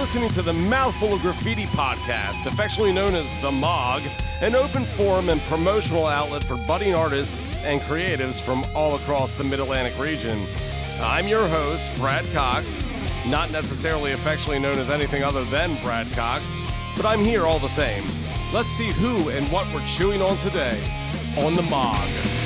listening to the Mouthful of Graffiti podcast, affectionately known as The MOG, an open forum and promotional outlet for budding artists and creatives from all across the Mid Atlantic region. I'm your host, Brad Cox, not necessarily affectionately known as anything other than Brad Cox, but I'm here all the same. Let's see who and what we're chewing on today on The MOG.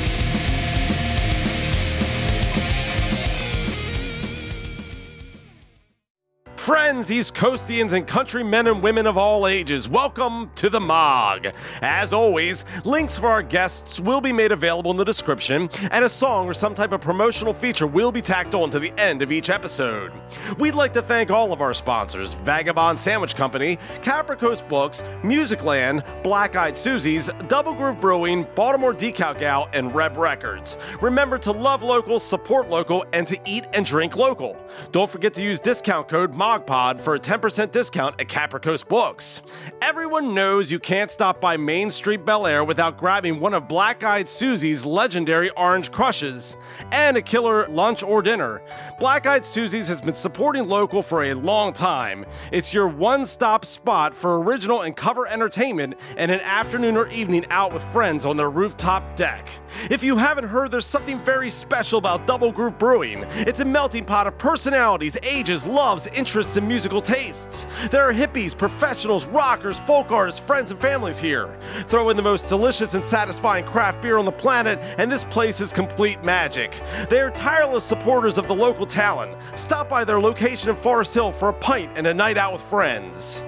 Friends, East Coastians, and countrymen and women of all ages, welcome to the MOG. As always, links for our guests will be made available in the description, and a song or some type of promotional feature will be tacked on to the end of each episode. We'd like to thank all of our sponsors Vagabond Sandwich Company, Capra Coast Books, Musicland, Black Eyed Susie's, Double Groove Brewing, Baltimore Decal Gal, and Reb Records. Remember to love local, support local, and to eat and drink local. Don't forget to use discount code MOG Pod for a 10% discount at Capra Coast Books. Everyone knows you can't stop by Main Street Bel Air without grabbing one of Black Eyed Susie's legendary orange crushes and a killer lunch or dinner. Black Eyed Susie's has been supporting local for a long time. It's your one stop spot for original and cover entertainment and an afternoon or evening out with friends on their rooftop deck. If you haven't heard, there's something very special about Double Groove Brewing. It's a melting pot of personalities, ages, loves, interests, and musical tastes. There are hippies, professionals, rockers, folk artists, friends, and families here. Throw in the most delicious and satisfying craft beer on the planet, and this place is complete magic. They are tireless supporters of the local talent. Stop by their location in Forest Hill for a pint and a night out with friends.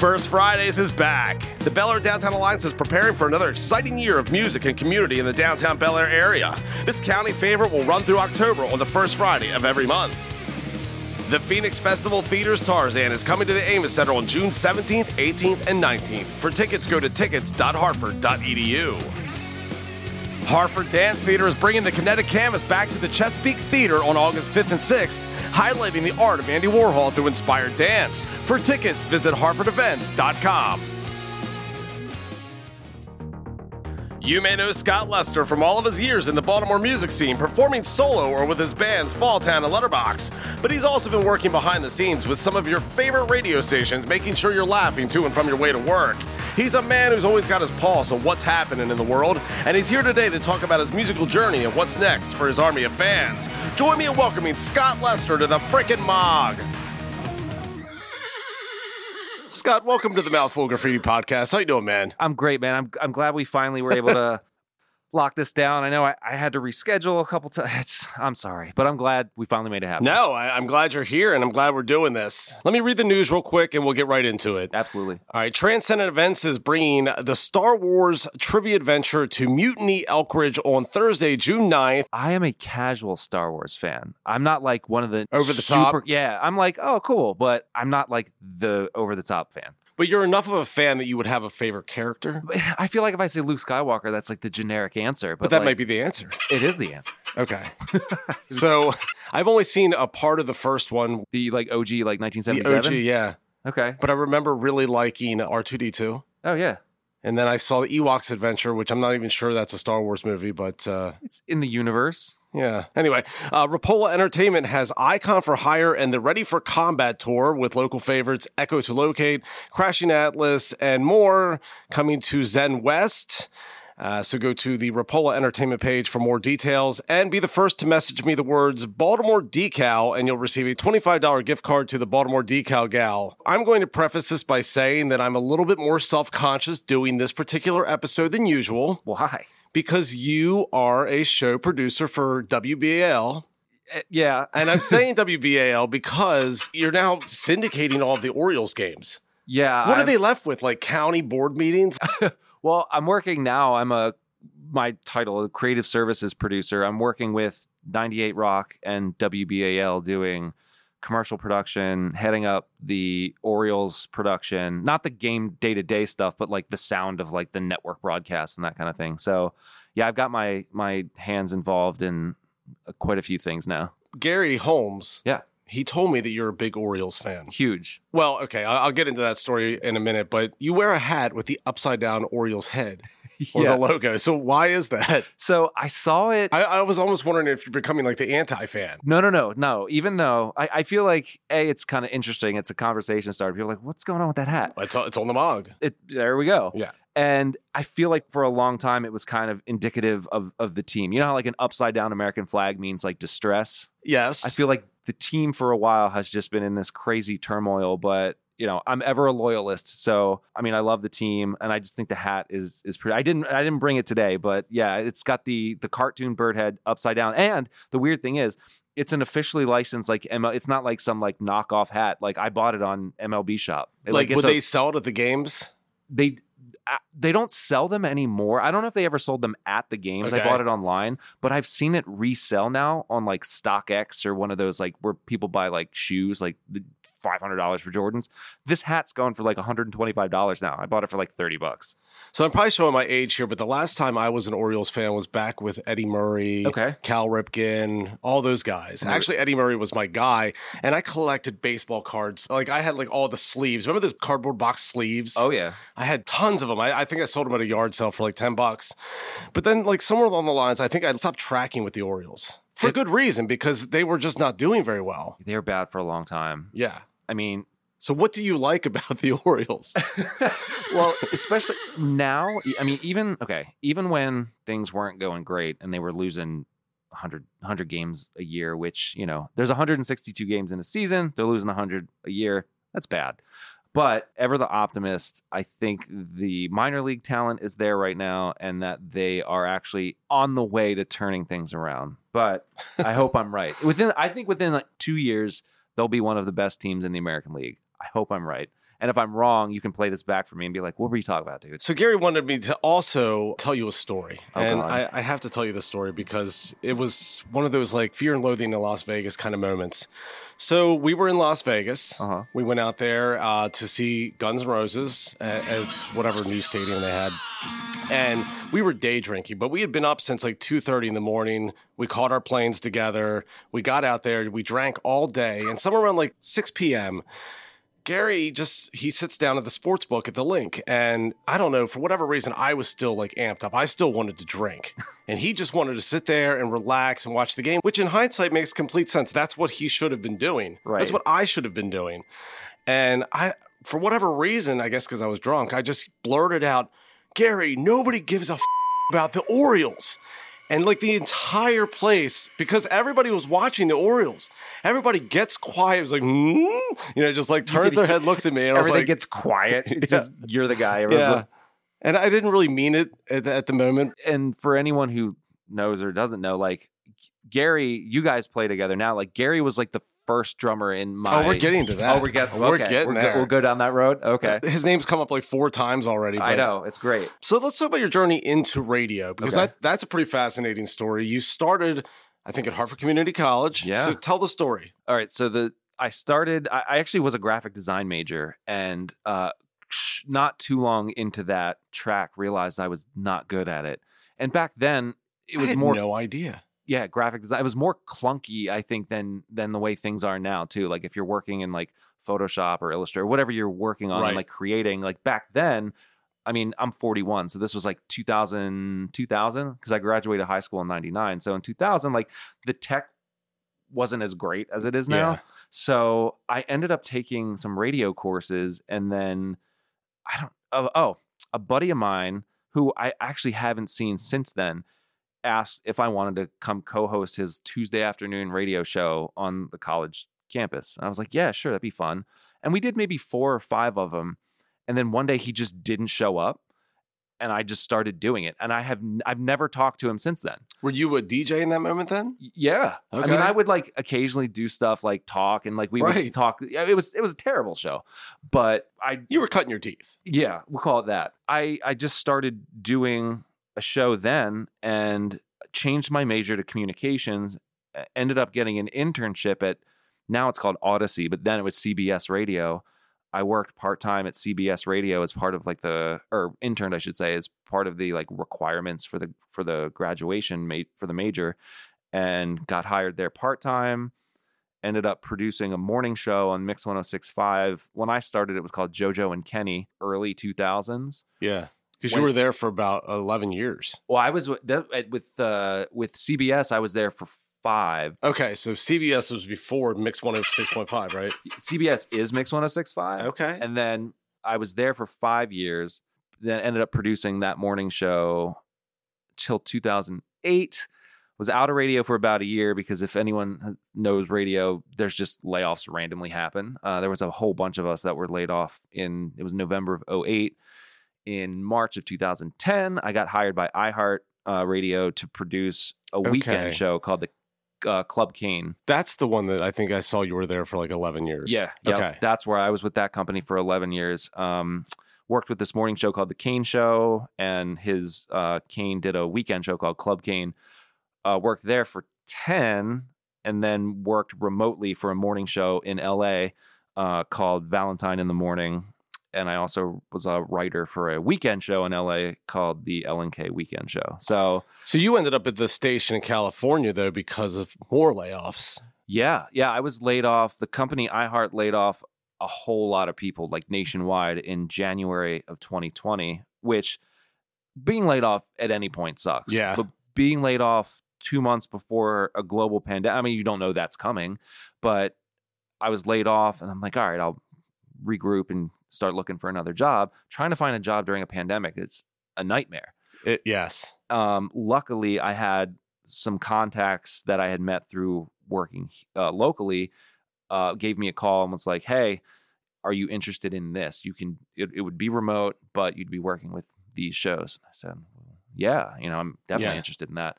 First Fridays is back. The Bel Air Downtown Alliance is preparing for another exciting year of music and community in the downtown Bel Air area. This county favorite will run through October on the first Friday of every month. The Phoenix Festival Theater's Tarzan is coming to the Amoss Center on June 17th, 18th, and 19th. For tickets, go to tickets.harford.edu. Harford Dance Theater is bringing the kinetic canvas back to the Chesapeake Theater on August 5th and 6th, highlighting the art of Andy Warhol through inspired dance. For tickets, visit harfordevents.com. You may know Scott Lester from all of his years in the Baltimore music scene, performing solo or with his bands Falltown and Letterbox. But he's also been working behind the scenes with some of your favorite radio stations, making sure you're laughing to and from your way to work. He's a man who's always got his pulse on what's happening in the world, and he's here today to talk about his musical journey and what's next for his army of fans. Join me in welcoming Scott Lester to the frickin' Mog. Scott, welcome to the Mouthful Graffiti Podcast. How you doing, man? I'm great, man. I'm I'm glad we finally were able to lock this down. I know I, I had to reschedule a couple times. I'm sorry, but I'm glad we finally made it happen. No, I, I'm glad you're here, and I'm glad we're doing this. Let me read the news real quick, and we'll get right into it. Absolutely. All right, Transcendent Events is bringing the Star Wars trivia adventure to Mutiny Elkridge on Thursday, June 9th. I am a casual Star Wars fan. I'm not like one of the Over the super, top? Yeah, I'm like, oh, cool, but I'm not like the over the top fan. But you're enough of a fan that you would have a favorite character. I feel like if I say Luke Skywalker, that's like the generic answer. But, But that like, might be the answer. It is the answer. Okay. so I've only seen a part of the first one, The like OG like the 1977. OG, yeah. Okay. But I remember really liking R2D2. Oh yeah, And then I saw the Ewoks Adventure, which I'm not even sure that's a Star Wars movie, but uh, it's in the universe. Yeah. Anyway, uh, Rapola Entertainment has Icon for Hire and the Ready for Combat tour with local favorites Echo to Locate, Crashing Atlas, and more coming to Zen West. Uh, so go to the Rapola Entertainment page for more details and be the first to message me the words Baltimore Decal and you'll receive a $25 gift card to the Baltimore Decal Gal. I'm going to preface this by saying that I'm a little bit more self-conscious doing this particular episode than usual Why? because you are a show producer for WBAL. Eh, yeah. And I'm saying WBAL because you're now syndicating all of the Orioles games. Yeah. What are I'm- they left with? Like county board meetings? Well, I'm working now. I'm a my title, a creative services producer. I'm working with 98 Rock and WBAL doing commercial production, heading up the Orioles production, not the game day to day stuff, but like the sound of like the network broadcasts and that kind of thing. So, yeah, I've got my my hands involved in uh, quite a few things now. Gary Holmes. Yeah. He told me that you're a big Orioles fan. Huge. Well, okay, I- I'll get into that story in a minute, but you wear a hat with the upside down Orioles head or the logo. So why is that? So I saw it. I, I was almost wondering if you're becoming like the anti fan. no, no, no, no. Even though I, I feel like a, it's kind of interesting. It's a conversation starter. People are like, what's going on with that hat? It's, it's on the mug. It, there we go. Yeah. And I feel like for a long time it was kind of indicative of of the team. You know how like an upside down American flag means like distress. Yes. I feel like the team for a while has just been in this crazy turmoil, but you know, I'm ever a loyalist. So, I mean, I love the team and I just think the hat is is pretty I didn't I didn't bring it today, but yeah, it's got the the cartoon bird head upside down. And the weird thing is it's an officially licensed like ML. It's not like some like knockoff hat. Like I bought it on MLB Shop. like, it's would a- they sell it at the games? they they don't sell them anymore. I don't know if they ever sold them at the games. I bought it online, but I've seen it resell now on like StockX or one of those like where people buy like shoes, like the five hundred dollars for Jordans. This hat's going for like one hundred and twenty five dollars now. I bought it for like thirty bucks. So I'm probably showing my age here, but the last time I was an Orioles fan was back with Eddie Murray, Okay. Cal Ripken, all those guys. Actually, Eddie Murray was my guy, and I collected baseball cards. Like I had like all the sleeves. Remember those cardboard box sleeves? Oh yeah, I had tons of them. I, I think I sold them at a yard sale for like 10 bucks. But then, like, somewhere along the lines, I think I stopped tracking with the Orioles for good reason because they were just not doing very well. they were bad for a long time. Yeah. I mean, So, what do you like about the Orioles? well, especially now. I mean, even okay, even when things weren't going great and they were losing 100, 100 games a year, which you know, there's 162 games in a season. They're losing 100 a year. That's bad. But ever the optimist, I think the minor league talent is there right now, and that they are actually on the way to turning things around. But I hope I'm right. Within, I think within like two years, they'll be one of the best teams in the American League. I hope I'm right. And if I'm wrong, you can play this back for me and be like, "What were you talking about, dude?" So, Gary wanted me to also tell you a story. Oh, and I, I have to tell you the story because it was one of those like fear and loathing in Las Vegas kind of moments. So, we were in Las Vegas. Uh huh. We went out there uh, to see Guns N' Roses at, at whatever new stadium they had, and we were day drinking. But we had been up since like two thirty in the morning. We caught our planes together. We got out there. We drank all day, and somewhere around like six p.m. Gary just he sits down at the sports book at the LINQ, and I don't know for whatever reason I was still like amped up. I still wanted to drink, and he just wanted to sit there and relax and watch the game, which in hindsight makes complete sense. That's what he should have been doing. Right. That's what I should have been doing. And I, for whatever reason, I guess because I was drunk, I just blurted out, "Gary, nobody gives a f- about the Orioles." And like the entire place, because everybody was watching the Orioles, everybody gets quiet. It was like, hmm? you know, just like turns their head, looks at me, and I was Everything like, gets quiet. Yeah. It's Just you're the guy. Everyone's yeah. like- And I didn't really mean it at the, at the moment. and for anyone who knows or doesn't know, like Gary, you guys play together now. Like Gary was like the first drummer in my. oh, we're getting to that. Oh, we're getting. We're getting we'll go- we'll go down that road. Okay. His name's come up like four times already. I know it's great. So let's talk about your journey into radio because Okay. that, that's a pretty fascinating story. You started, I think, at Harford Community College. Yeah. So tell the story. All right. So the I started. I, I actually was a graphic design major, and uh, not too long into that track, realized I was not good at it. And back then, it I was had more no idea. Yeah graphic design it was more clunky i think than than the way things are now too like if you're working in like photoshop or illustrator whatever you're working on Right. and like creating like back then i mean i'm 41 so this was like 2000 2000 because i graduated high school in 99 so in 2000 like the tech wasn't as great as it is now Yeah. so i ended up taking some radio courses and then i don't oh, oh a buddy of mine who i actually haven't seen since then asked if I wanted to come co-host his Tuesday afternoon radio show on the college campus. And I was like, yeah, sure, that'd be fun. And we did maybe four or five of them. And then one day he just didn't show up and I just started doing it. And I have n- I've never talked to him since then. Were you a DJ in that moment then? Yeah. I mean, I would like occasionally do stuff like talk and like we Right. would talk. It was it was a terrible show. But I You were cutting your teeth. yeah, we'll call it that. I I just started doing a show then and changed my major to communications. Ended up getting an internship at now it's called Audacy, but then it was CBS Radio. I worked part time at CBS Radio as part of like the or interned, I should say, as part of the like requirements for the for the graduation mate for the major, and got hired there part time. ended up producing a morning show on Mix 1065. When I started, it was called JoJo and Kenny, early 2000s. Yeah. Because you were there for about 11 years. Well, I was with with uh, with CBS. I was there for five. Okay. So CBS was before Mix 106.5, right? CBS is Mix 1065. Okay. And then I was there for five years. Then ended up producing that morning show till 2008. Was out of radio for about a year because if anyone knows radio, there's just layoffs randomly happen. Uh, there was a whole bunch of us that were laid off in it was November of 08. In March of 2010, I got hired by iHeart uh, Radio to produce a weekend Okay. show called the uh, Club Kane. That's the one that I think I saw you were there for like 11 years. Yeah. yep. Okay. That's where I was with that company for 11 years. Um, worked with this morning show called The Kane Show, and his uh, Kane did a weekend show called Club Kane. Uh, worked there for 10, and then worked remotely for a morning show in LA uh, called Valentine in the Morning. And I also was a writer for a weekend show in LA called the LNK Weekend Show. So, So you ended up at the station in California, though, because of more layoffs. Yeah, yeah, I was laid off. The company iHeart laid off a whole lot of people, like nationwide, in January of 2020. Which being laid off at any point sucks. Yeah. but being laid off two months before a global pandemic. I mean, you don't know that's coming, but I was laid off, and I'm like, all right, I'll regroup and start looking for another job. Trying to find a job during a pandemic, it's a nightmare It, yes. um, luckily I had some contacts that I had met through working uh, locally uh, gave me a call and was like, "Hey, are you interested in this? You can. It, it would be remote, but you'd be working with these shows." I said, "Yeah, you know, I'm definitely Yeah. interested in that."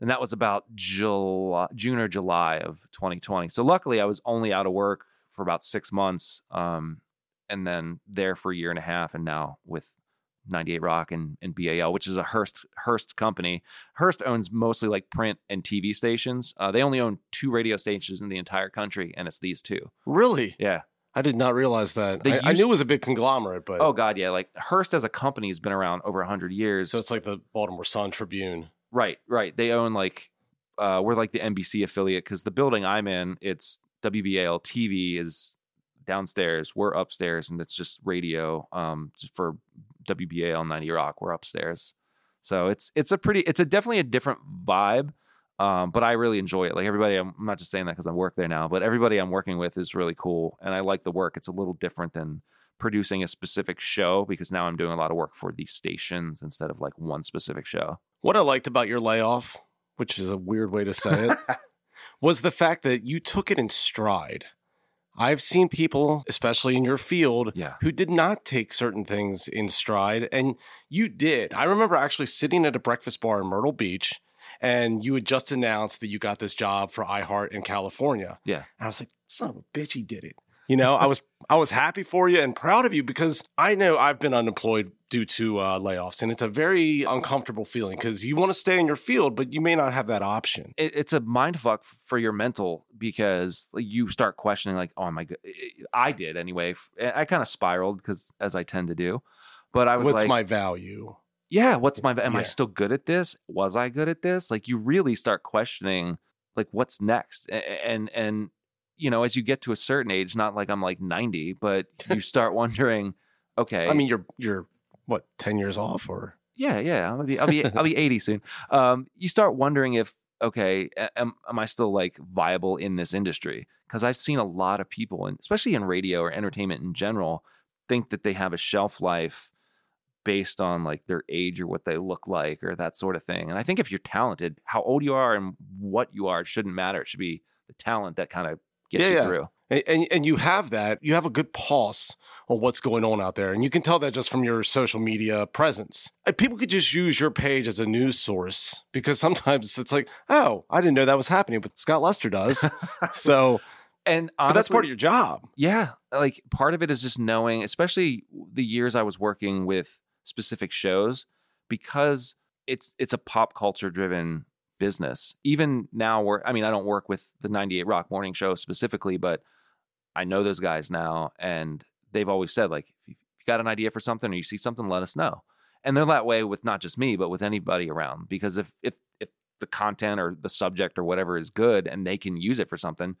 And that was about July, June or July of 2020. So luckily, I was only out of work for about six months, um, and then there for a year and a half, and now with 98 Rock and, and BAL, which is a Hearst Hearst company. Hearst owns mostly like print and TV stations. Uh, they only own two radio stations in the entire country, and it's these two. Really? Yeah. I did not realize that. I, I knew it was a big conglomerate, but Oh God, yeah. Like Hearst as a company has been around over 100 years. so it's like the Baltimore Sun Tribune. Right, right. They own like uh we're like the NBC affiliate because the building I'm in, it's WBAL TV is downstairs. We're upstairs, and it's just radio. Um, for WBAL 90 Rock, we're upstairs. So it's it's a pretty it's a definitely a different vibe. Um, but I really enjoy it. Like everybody, I'm, I'm not just saying that because I work there now, but everybody I'm working with is really cool, and I like the work. It's a little different than producing a specific show because now I'm doing a lot of work for these stations instead of like one specific show. What I liked about your layoff, which is a weird way to say it, was the fact that you took it in stride. I've seen people, especially in your field, Yeah. who did not take certain things in stride, and you did. I remember actually sitting at a breakfast bar in Myrtle Beach, and you had just announced that you got this job for iHeart in California. Yeah. And I was like, son of a bitch, he did it. You know, I was I was happy for you and proud of you because I know I've been unemployed due to uh, layoffs, and it's a very uncomfortable feeling because you want to stay in your field, but you may not have that option. it, it's a mind fuck for your mental because you start questioning like oh my god i did anyway I kind of spiraled because as i tend to do but i was What's like my value? yeah what's my am i still good at this was i good at this like you really start questioning like what's next and and you know as you get to a certain age not like i'm like 90 but you start wondering okay I mean, you're you're what ten years off, or yeah, yeah. I'm gonna be, I'll be, I'll be 80 soon. Um, you start wondering if, okay, am, am I still like viable in this industry? Because I've seen a lot of people, and especially in radio or entertainment in general, think that they have a shelf life based on like their age or what they look like or that sort of thing. And I think if you're talented, how old you are and what you are, it shouldn't matter. It should be the talent that kind of gets Yeah, you yeah. through. and, and and you have that. You have a good pulse on what's going on out there, and you can tell that just from your social media presence. Uh, people could just use your page as a news source because sometimes it's like, oh, I didn't know that was happening, but Scott Lester does. so, And but that's part of your job. Yeah, like part of it is just knowing, especially the years I was working with specific shows, because it's it's a pop culture driven business. Even now, we're I mean, I don't work with the 98 Rock Morning Show specifically, but I know those guys now, and they've always said like, if you got an idea for something or you see something, let us know. And they're that way with not just me, but with anybody around. Because if if if the content or the subject or whatever is good and they can use it for something,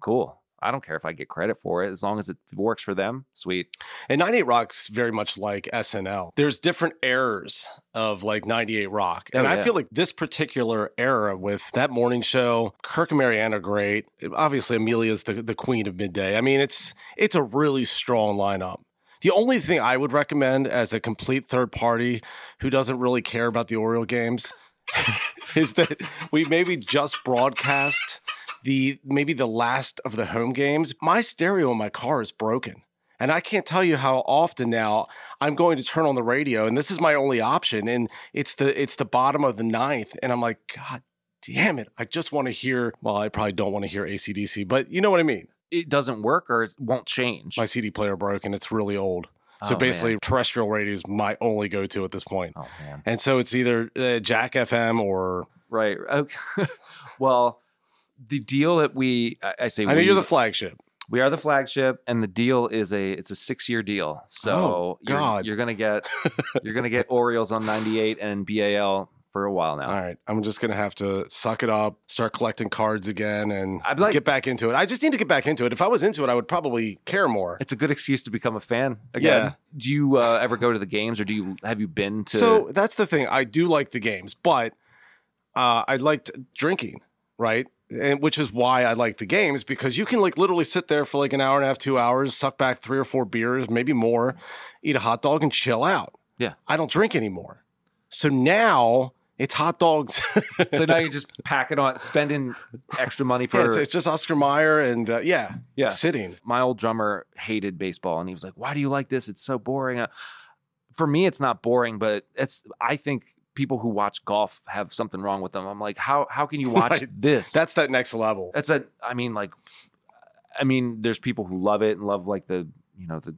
cool. I don't care if I get credit for it as long as it works for them. Sweet. And 98 Rock's very much like SNL. There's different eras of like 98 Rock. And Oh, I feel like this particular era with that morning show, Kirk and Marianne are great. Obviously, Amelia's the, the queen of midday. I mean, it's it's a really strong lineup. The only thing I would recommend as a complete third party who doesn't really care about the Oriole games is that we maybe just broadcast the maybe the last of the home games. My stereo in my car is broken. And I can't tell you how often now I'm going to turn on the radio and this is my only option. And it's the it's the bottom of the ninth. And I'm like, God damn it. I just want to hear well, I probably don't want to hear ACDC, but you know what I mean. It doesn't work or it won't change. My CD player broke and it's really old. So Oh, basically man. terrestrial radio is my only go-to at this point. Oh man. And so it's either uh, Jack FM or Right. Okay. well, the deal that we I, I say I know we, you're the flagship. we are the flagship and the deal is a it's a 6-year deal. So Oh, you're, God. you're going to get you're to get Orioles on 98 and BAL for a while now. All right, I'm just gonna have to suck it up, start collecting cards again, and like- get back into it. I just need to get back into it. If I was into it, I would probably care more. It's a good excuse to become a fan again. Yeah. Do you uh, ever go to the games, or do you have you been to? So that's the thing. I do like the games, but uh, I liked drinking, right? And which is why I like the games because you can like literally sit there for like an hour and a half, two hours, suck back three or four beers, maybe more, eat a hot dog, and chill out. Yeah. I don't drink anymore. So now it's hot dogs. so now you're just packing on, spending extra money for. Yeah, it's, it's just Oscar Mayer and uh, yeah, Yeah. sitting. my old drummer hated baseball, and he was like, "Why do you like this? It's so boring." Uh, For me, it's not boring, but it's. I think people who watch golf have something wrong with them. I'm like, how how can you watch Right. this? That's that next level. that's a. I mean, like, I mean, there's people who love it and love like the you know the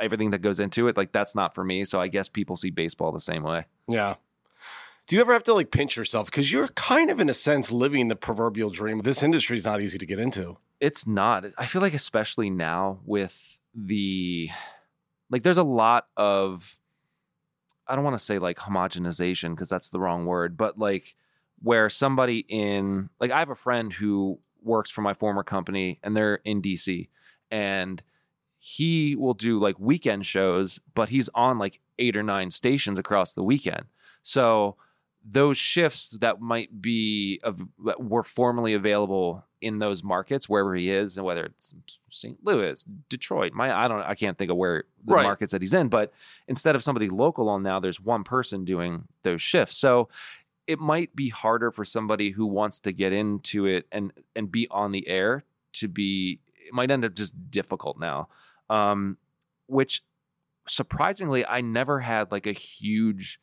everything that goes into it. Like that's not for me. So I guess people see baseball the same way. Yeah. Do you ever have to like pinch yourself because you're kind of in a sense living the proverbial dream? This industry is not easy to get into. it's not i feel like especially now with the like there's a lot of i don't want to say like homogenization because that's the wrong word but like where somebody in like i have a friend who works for my former company and they're in dc and he will do like weekend shows but he's on like eight or nine stations across the weekend. So those shifts that might be of, that were formerly available in those markets wherever he is and whether it's St. Louis, Detroit, my I don't I can't think of where the Right. markets that he's in, but instead of somebody local on now there's one person doing those shifts. So it might be harder for somebody who wants to get into it and and be on the air to be it might end up just difficult now. Um which surprisingly I never had like a huge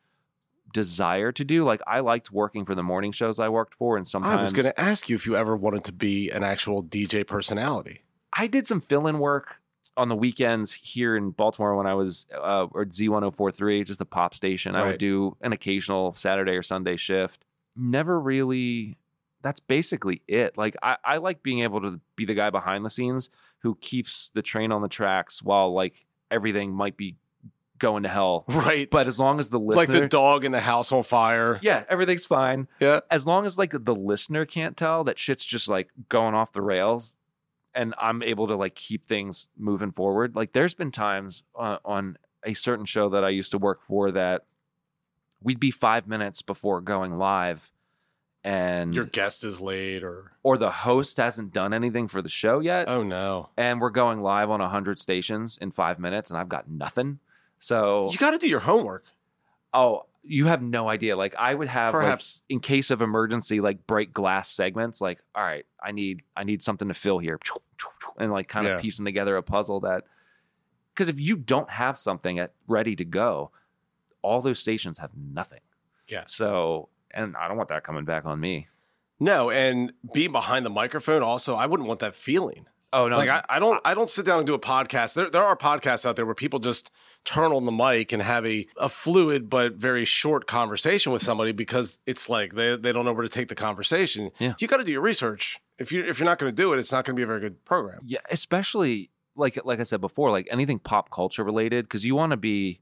desire to do. Like I liked working for the morning shows I worked for, and sometimes I was going to ask you if you ever wanted to be an actual DJ personality. I did some fill-in work on the weekends here in Baltimore when I was uh, or Z1043, just a pop station. I would do an occasional Saturday or Sunday shift. Never really. That's basically it. Like I, I like being able to be the guy behind the scenes who keeps the train on the tracks while like everything might be going to hell. Right. But as long as the listener, like the dog in the house on fire. yeah, everything's fine. Yeah. as long as like the listener can't tell that shit's just like going off the rails and i'm able to like keep things moving forward like there's been times uh, on a certain show that i used to work for that we'd be five minutes before going live and Your guest is late or or the host hasn't done anything for the show yet oh no. and we're going live on 100 stations in five minutes and i've got nothing so You got to do your homework. Oh, you have no idea. Like I would have like, Perhaps- in case of emergency, like break glass segments. Like, all right, I need I need something to fill here, and like kind of Yeah. piecing together a puzzle that. Because if you don't have something at, ready to go, all those stations have nothing. Yeah. So, and I don't want that coming back on me. No, and being behind the microphone also, I wouldn't want that feeling. Oh no, Like I, I don't I don't sit down and do a podcast. There there are podcasts out there where people just turn on the mic and have a, a fluid but very short conversation with somebody because it's like they, they don't know where to take the conversation. Yeah. You gotta do your research. If you if you're not gonna do it, it's not gonna be a very good program. Yeah, especially like like I said before, like anything pop culture related, because you want to be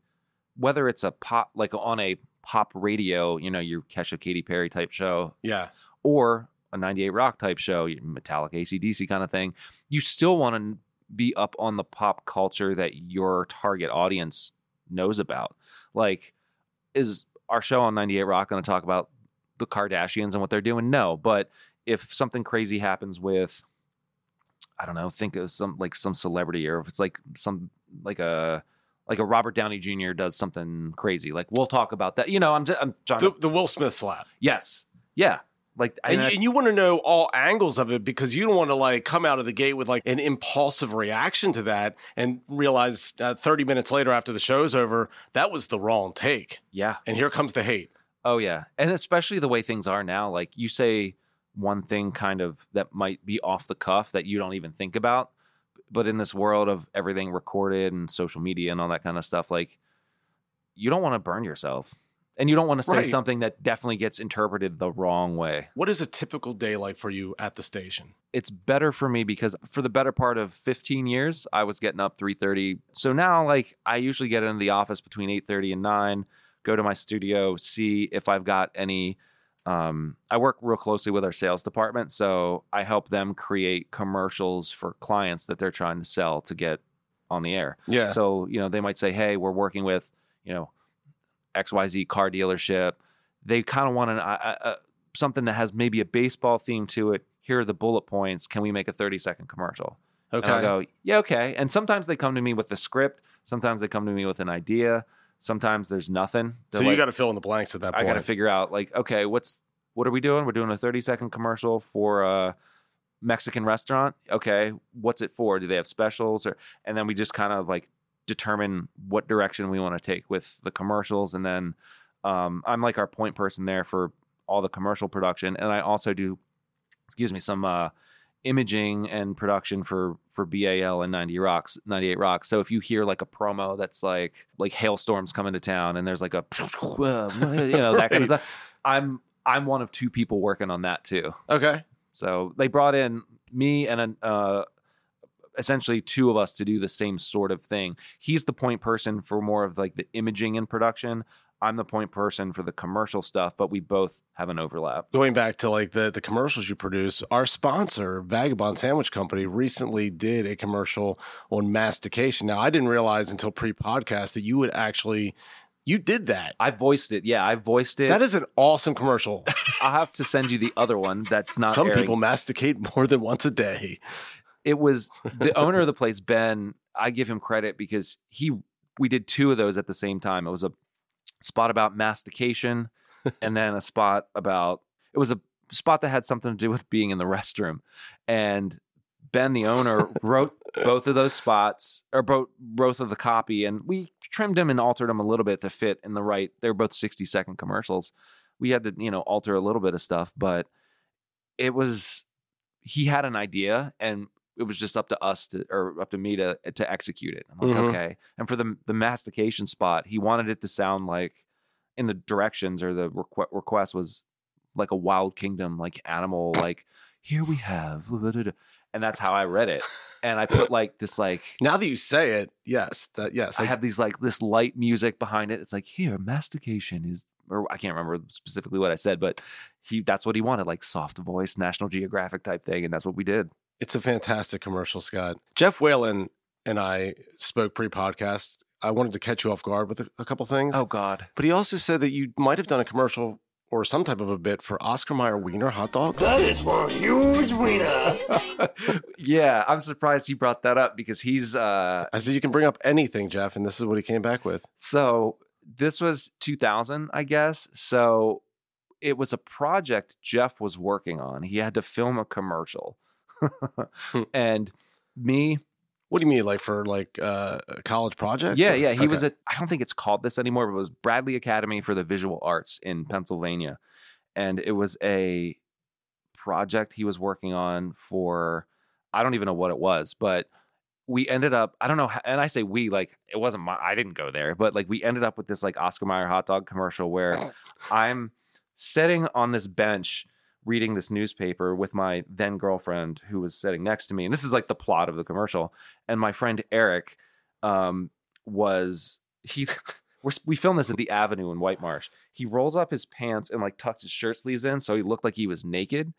whether it's a pop like on a pop radio, you know, you catch a Katy Perry type show, Yeah. or a 98 Rock type show, Metallica, ACDC kind of thing, you still want to be up on the pop culture that your target audience knows about. Like, is our show on 98 Rock going to talk about the Kardashians and what they're doing? No. But if something crazy happens with, I don't know, think of some like some celebrity, or if it's like some like a like a Robert Downey Jr. does something crazy, like we'll talk about that. You know, I'm just, I'm trying The, to, the Will Smith slap. yes, yeah, like And, I- you, and you want to know all angles of it because you don't want to like come out of the gate with like an impulsive reaction to that and realize uh, 30 minutes later after the show's over that was the wrong take. Yeah, and here comes the hate. Oh yeah, and especially the way things are now. Like you say one thing kind of that might be off the cuff that you don't even think about, but in this world of everything recorded and social media and all that kind of stuff, like you don't want to burn yourself, and you don't want to say Right. something that definitely gets interpreted the wrong way. what is a typical day like for you at the station It's better for me because for the better part of 15 years, I was getting up 3:30. So now, like I usually get into the office between 8:30 and 9 go to my studio, see if I've got any. Um, I work real closely with our sales department, so I help them create commercials for clients that they're trying to sell to get on the air. yeah So you know they might say, "Hey, we're working with you know XYZ car dealership." They kind of want an, uh, uh, something that has maybe a baseball theme to it. Here are the bullet points. Can we make a thirty second commercial? okay And I'll go, yeah, okay. And sometimes they come to me with the script. Sometimes they come to me with an idea. Sometimes there's nothing. so They're you like, got to fill in the blanks at that I got to figure out like, okay, what's what are we doing? We're doing a 30 second commercial for a Mexican restaurant. Okay, what's it for? Do they have specials or? And then we just kind of like determine what direction we want to take with the commercials, and then um, I'm like our point person there for all the commercial production, and I also do, excuse me, some uh, imaging and production for for BAL and 90 Rocks, 98 Rocks. So if you hear like a promo that's like like hailstorms coming to town, and there's like a you know that kind of stuff, I'm I'm one of two people working on that too. okay So they brought in me and a, uh, essentially two of us to do the same sort of thing. He's the point person for more of like the imaging and production. I'm the point person for the commercial stuff, but we both have an overlap. going back to like the the commercials you produce our sponsor vagabond sandwich company recently did a commercial on mastication now i didn't realize until pre-podcast that you would actually you did that I voiced it. Yeah, I voiced it. that is an awesome commercial I'll have to send you the other one that's not some airing. people masticate more than once a day it was the owner of the place, Ben. I give him credit because he we did two of those at the same time. It was a spot about mastication, and then a spot about it was a spot that had something to do with being in the restroom. And Ben, the owner, wrote both of those spots or both both of the copy, and we trimmed them and altered them a little bit to fit in the right. They're both sixty second commercials. We had to you know alter a little bit of stuff, but it was he had an idea and it was just up to us to or up to me to to execute it. I'm like, Mhm. okay. And for the the mastication spot, he wanted it to sound like in the directions or the requ- request was like a wild kingdom, like animal, like here we have, and that's how I read it. And I put like this like now that you say it yes that yes I have these like this light music behind it. It's like here, mastication is, or I can't remember specifically what I said, but he that's what he wanted, like soft voice, National Geographic type thing, and that's what we did. It's a fantastic commercial, Scott. Jeff Whalen and I spoke pre-podcast. I wanted to catch you off guard with a, a couple things, Oh God, but he also said that you might have done a commercial or some type of a bit for Oscar Mayer Wiener hot dogs. That is one huge wiener. yeah, I'm surprised he brought that up because he's uh I said you can bring up anything, Jeff, and this is what he came back with. so this was 2000, I guess. So it was a project Jeff was working on. He had to film a commercial, and me What do you mean, like for like uh, a college project? Yeah, or- yeah. He was at, I don't think it's called this anymore, but it was Bradley Academy for the Visual Arts in Pennsylvania. And it was a project he was working on for, I don't even know what it was, but we ended up, I don't know, and I say we, like, it wasn't my, I didn't go there, but like we ended up with this like Oscar Mayer hot dog commercial where I'm sitting on this bench reading this newspaper with my then girlfriend who was sitting next to me. And this is like the plot of the commercial. And my friend Eric um, was he. We're, we filmed this at the Avenue in White Marsh. He rolls up his pants and like tucks his shirt sleeves in, so he looked like he was naked.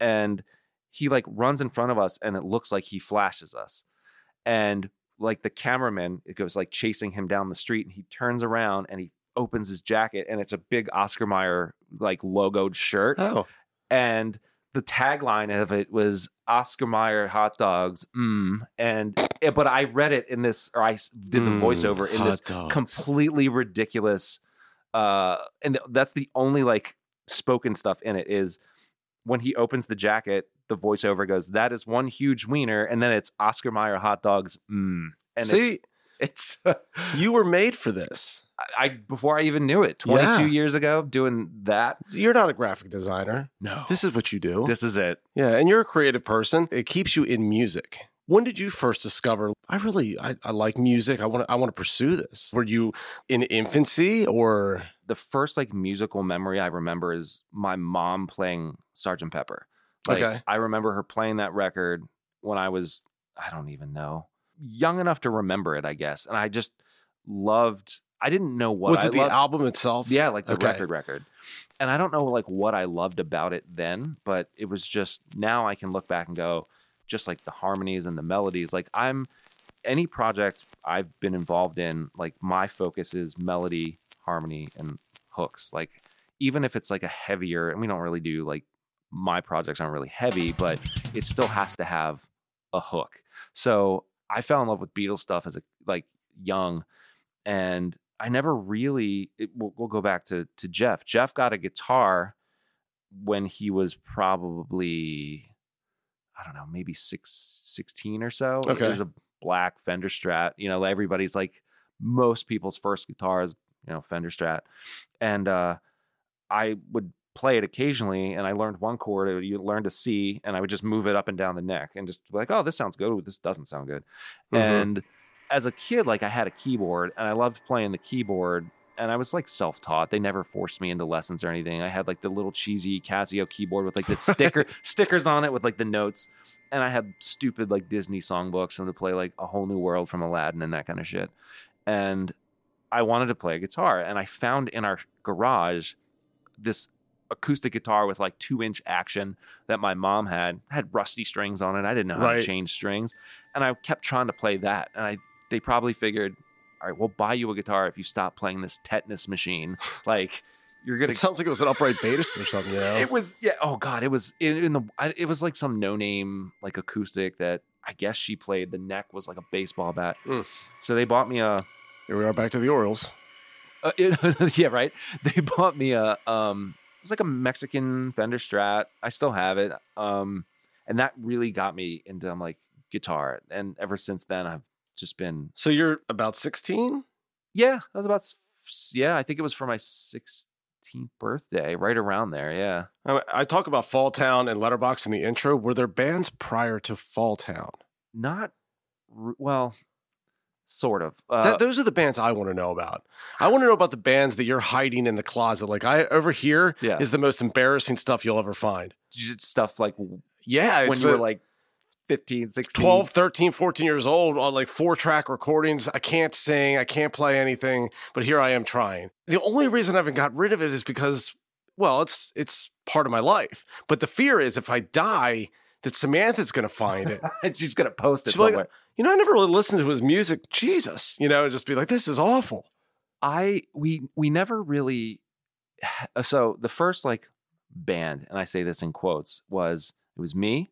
and he like runs in front of us and it looks like he flashes us and like the cameraman it goes like chasing him down the street and he turns around and he opens his jacket and it's a big oscar Mayer like logoed shirt Oh, and the tagline of it was Oscar Mayer hot dogs mm. and eh, but I read it in this or I did the Mm, voiceover in this dogs. completely ridiculous uh and that's the only like spoken stuff in it is when he opens the jacket the voiceover goes that is one huge wiener and then it's oscar Mayer hot dogs mm. and See, it's it's you were made for this. I before I even knew it 22 Yeah. years ago doing that You're not a graphic designer. no This is what you do. this is it Yeah, and you're a creative person. It keeps you in music. When did you first discover I really I, I like music. I want to I want to pursue this. Were you in infancy or the first like musical memory I remember is my mom playing Sergeant Pepper. Like, Okay. I remember her playing that record when I was, I don't even know, young enough to remember it, I guess. And I just loved, I didn't know what was I it the loved. album itself? Yeah, like the Okay. record record. And I don't know like what I loved about it then, but it was just now I can look back and go, just like the harmonies and the melodies. Like I'm any project I've been involved in, like my focus is melody, harmony, and hooks. Like even if it's like a heavier, and we don't really do like my projects aren't really heavy, but it still has to have a hook. So I fell in love with Beatles stuff as a like young, and I never really. It, we'll, we'll go back to to Jeff. Jeff got a guitar when he was probably I don't know, maybe six, 16 or so. Okay. It was a black Fender Strat. You know, everybody's like most people's first guitar is, you know, Fender Strat. And uh I would play it occasionally and I learned one chord. uh, You learn to C and I would just move it up and down the neck and just be like, oh, this sounds good. Ooh, this doesn't sound good. Mhm. And as a kid, like I had a keyboard and I loved playing the keyboard. And I was like self taught. They never forced me into lessons or anything. I had like the little cheesy Casio keyboard with like the sticker stickers on it with like the notes. And I had stupid like Disney songbooks and to play like a whole new world from Aladdin and that kind of shit. And I wanted to play a guitar. And I found in our garage this acoustic guitar with like two inch action that my mom had had rusty strings on it. I didn't know how Right. to change strings, and I kept trying to play that. And I they probably figured, all right, we'll buy you a guitar if you stop playing this tetanus machine. Like you're gonna. It sounds like it was an upright bass or something, you know? It was yeah. Oh god, it was in, in the. I, it was like some no name like acoustic that I guess she played. The neck was like a baseball bat. Mm. So they bought me a Here we are back to the Orioles. uh, it- yeah, right. They bought me a um was like a Mexican Fender Strat. I still have it. Um and that really got me into um, like guitar. And ever since then I've just been So you're about 16? yeah, I was about yeah, I think it was for my 16th birthday, right around there. Yeah. I, I talk about Fall Town and Letterbox in the intro. Were there bands prior to Fall Town? Not well, sort of. Uh, That, those are the bands I want to know about. I want to know about the bands that you're hiding in the closet. Like I over here is yeah. the most embarrassing stuff you'll ever find. stuff like Yeah, when you a- were like 15, 16. 12, 13, 14 years old on like four track recordings. I can't sing, I can't play anything, but here I am trying. The only reason I haven't got rid of it is because, well, it's it's part of my life. But the fear is if I die, that Samantha's going to find it. She's going to post it She'll be like, somewhere. you know, I never really listened to his music. Jesus, you know, and just be like, this is awful. I we we never really so the first like band and I say this in quotes was it was me,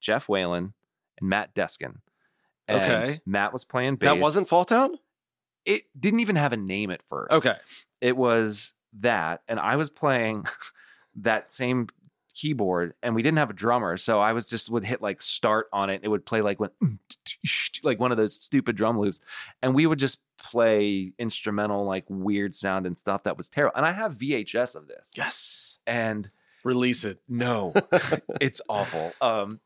Jeff Whalen, and Matt Deskin. And Okay. Matt was playing bass. That wasn't Fall Town? it didn't even have a name at first. Okay. It was that and I was playing that same keyboard and we didn't have a drummer so I was just would hit like start on it and it would play like when like one of those stupid drum loops and we would just play instrumental like weird sound and stuff that was terrible and I have VHS of this Yes. and Release it. no it's awful um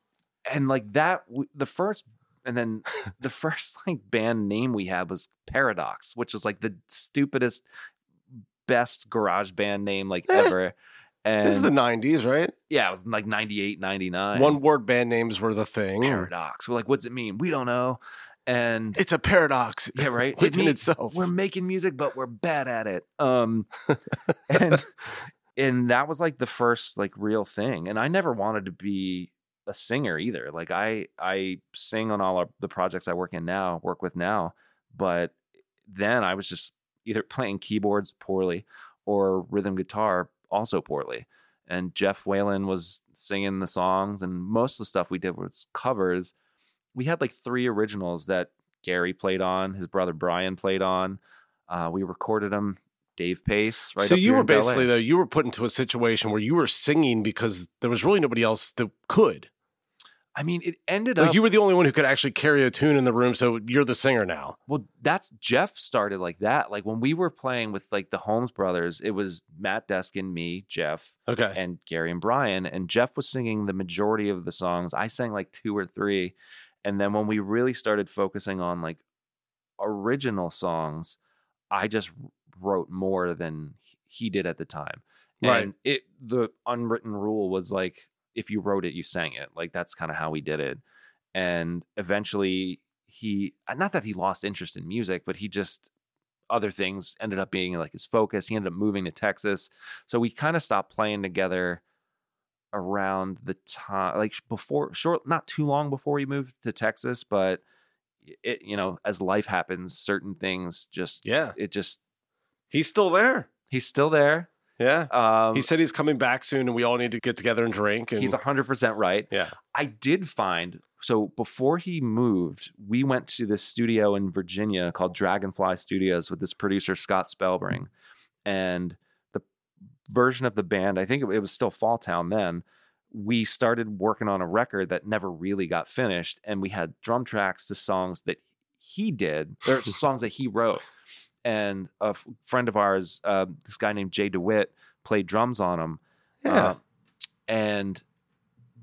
and like that the first and then the first like band name we had was Paradox which was like the stupidest best garage band name like Eh. ever and this is the 90s, right? yeah it was like 98 99 One word band names were the thing. paradox we're like what's it mean we don't know and It's a paradox. yeah right It within mean- itself. we're making music but we're bad at it um and and that was like the first like real thing. And I never wanted to be a singer either. Like I I sing on all our, the projects I work in now, work with now, but then I was just either playing keyboards poorly or rhythm guitar also poorly. And Jeff Whalen was singing the songs, and most of the stuff we did was covers. We had like three originals that Gary played on, his brother Brian played on. Uh, we recorded them. Dave Pace, right? so you were in Bel Air. basically though you were put into a situation where you were singing because there was really nobody else that could. I mean, it ended Like up. you were the only one who could actually carry a tune in the room, so you're the singer now. Well, that's Jeff started like that. Like when we were playing with like the Holmes brothers, it was Matt Deskin, me, Jeff, Okay. and Gary and Brian. And Jeff was singing the majority of the songs. I sang like two or three. And then when we really started focusing on like original songs, I just wrote more than he did at the time. Right. And it the unwritten rule was like if you wrote it, you sang it. Like that's kind of how we did it. And eventually he uh, not that he lost interest in music, but he just other things ended up being like his focus. He ended up moving to Texas. So we kind of stopped playing together around the time like before short not too long before he moved to Texas, but it you know, as life happens, certain things just Yeah. it just He's still there. he's still there. Yeah. Um He said he's coming back soon and we all need to get together and drink. And he's 100% right. yeah. I did find so before he moved, we went to this studio in Virginia called Dragonfly Studios with this producer Scott Spellbring, and the version of the band, I think it, it was still Fall Town then. We started working on a record that never really got finished, and we had drum tracks to songs that he did, or songs that he wrote. And a f- friend of ours, uh, this guy named Jay DeWitt, played drums on them. Yeah. Uh, and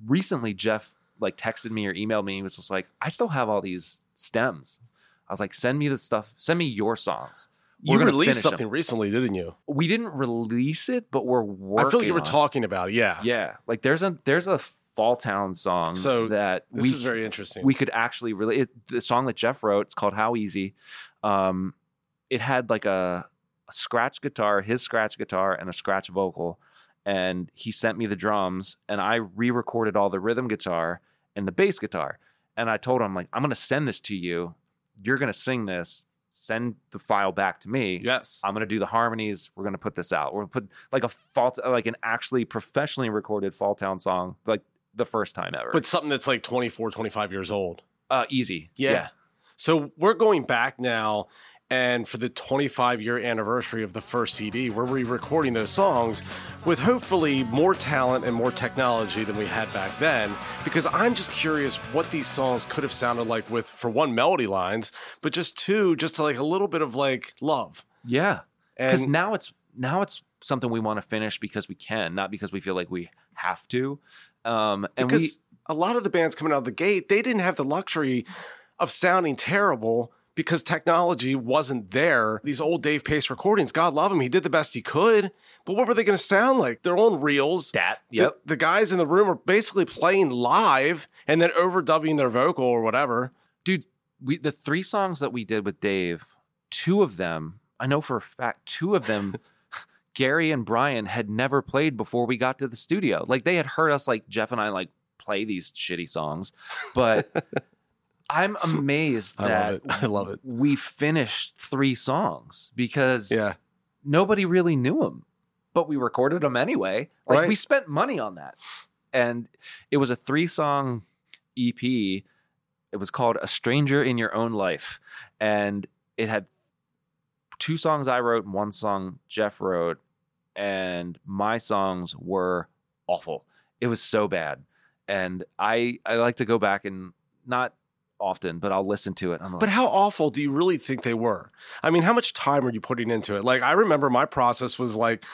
recently Jeff like texted me or emailed me. He was just like, I still have all these stems. I was like, send me the stuff. Send me your songs. We're you released finish 'em." something recently, didn't you? We didn't release it, but we're working. I feel like you were on it. talking about it. Yeah. Yeah, like there's a there's a Fall Town song So, that This we is very interesting. we could actually really it, the song that Jeff wrote. It's called How Easy. Um, it had like a, a scratch guitar, his scratch guitar, and a scratch vocal. And he sent me the drums, and I re-recorded all the rhythm guitar and the bass guitar. And I told him like, I'm gonna send this to you. You're gonna sing this. Send the file back to me. yes. I'm gonna do the harmonies. We're gonna put this out. We're gonna put like a fault, like an actually professionally recorded Fall Town song, like the first time ever. but something that's like 24, 25 years old. uh, easy. Yeah. So we're going back now, and for the 25 year anniversary of the first CD, where we're re recording those songs with hopefully more talent and more technology than we had back then. Because I'm just curious what these songs could have sounded like with, for one, melody lines, but just two, just like a little bit of like love. Yeah. Because now it's now it's something we want to finish because we can, not because we feel like we have to. Um, and we because a lot of the bands coming out of the gate, they didn't have the luxury of sounding terrible because technology wasn't there. These old Dave Pace recordings, God love him, he did the best he could. But what were they going to sound like? Their own reels. that The- yep. The, guys in the room are basically playing live and then overdubbing their vocal or whatever. Dude, we the three songs that we did with Dave, two of them, I know for a fact, two of them Gary and Brian had never played before we got to the studio. Like they had heard us like Jeff and I like play these shitty songs, but I'm amazed I that love it. I love it. we finished three songs because Yeah. nobody really knew them, but we recorded them anyway. Like Right. we spent money on that. And it was a three song EP. It was called A Stranger in Your Own Life. And it had two songs I wrote and one song Jeff wrote. And my songs were awful. It was so bad. And I I like to go back and not often, but I'll listen to it. I'm like, But how awful do you really think they were? I mean, how much time are you putting into it? Like, I remember my process was like,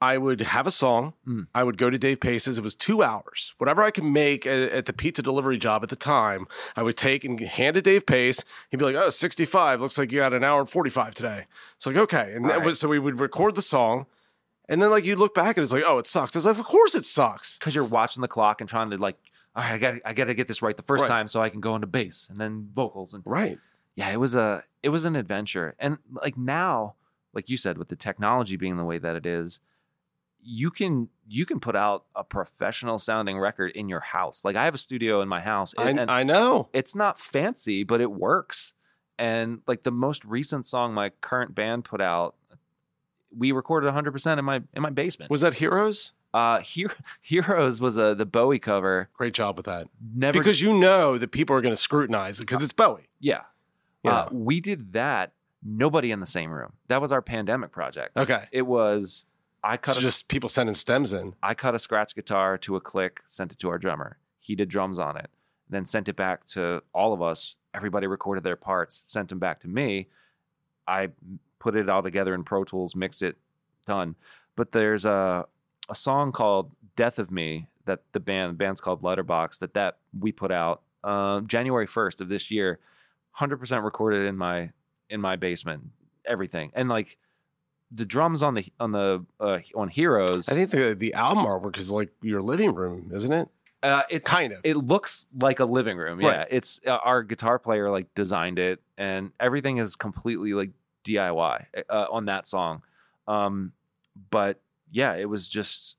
I would have a song. Mm. I would go to Dave Pace's. It was two hours. Whatever I could make at, at the pizza delivery job at the time, I would take and hand it to Dave Pace. He'd be like, oh, 65. Looks like you got an hour and 45 today. It's like, okay. And that Right. was, so we would record the song. And then, like, you look back and it's like, oh, it sucks. It's like, of course it sucks. because you're watching the clock and trying to like, all right, I got I got to get this right the first Right. time so I can go into bass and then vocals and Right. yeah, it was a it was an adventure. And like now, like you said, with the technology being the way that it is, you can you can put out a professional sounding record in your house. Like I have a studio in my house, I, and, and I know. it's not fancy, but it works. And like the most recent song my current band put out, we recorded 100% in my in my basement. Was that Heroes? Uh, Hero, Heroes was a the Bowie cover. Great job with that. Never Because you know that people are going to scrutinize it because it's Bowie. yeah. Yeah. Uh, we did that. Nobody in the same room. That was our pandemic project. okay. It was I cut So a just people sending stems in. I cut a scratch guitar to a click, sent it to our drummer. He did drums on it, then sent it back to all of us. Everybody recorded their parts, sent them back to me. I put it all together in Pro Tools, mix it, done. But there's a a song called "Death of Me" that the band the band's called Letterbox that that we put out uh, January first of this year, hundred percent recorded in my in my basement, everything, and like the drums on the on the uh, on Heroes. I think the the album artwork is like your living room, isn't it? Uh, it's Kind of. it looks like a living room. Yeah, Right. it's uh, our guitar player like designed it, and everything is completely like DIY uh, on that song. Um, but yeah, it was just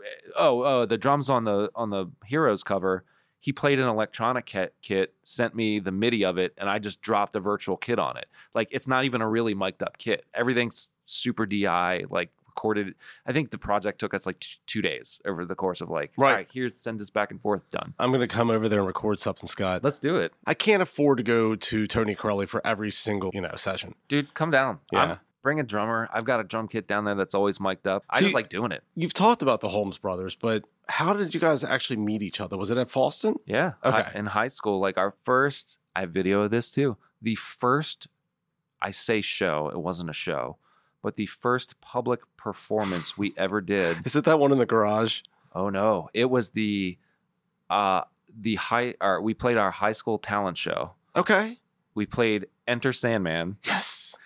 eh, oh oh the drums on the on the Heroes cover. He played an electronic kit, kit, sent me the MIDI of it, and I just dropped a virtual kit on it. Like it's not even a really mic'd up kit. Everything's super DI, like recorded. I think the project took us like t- two days over the course of like, Right. right, here's send this back and forth, done. I'm going to come over there and record something, Scott. Let's do it, I can't afford to go to Tony Corelli for every single, you know, session. dude. Come down. Yeah. I'm- bring a drummer. I've got a drum kit down there that's always mic'd up. I just like doing it. You've talked about the Holmes brothers, but how did you guys actually meet each other? Was it at Falston? Yeah. Okay. Hi- in high school, like our first, I have video of this too. The first, I say show, it wasn't a show, but the first public performance we ever did. Is it that one in the garage? Oh no, it was the, uh, the high. Or we played our high school talent show. Okay. We played Enter Sandman. Yes.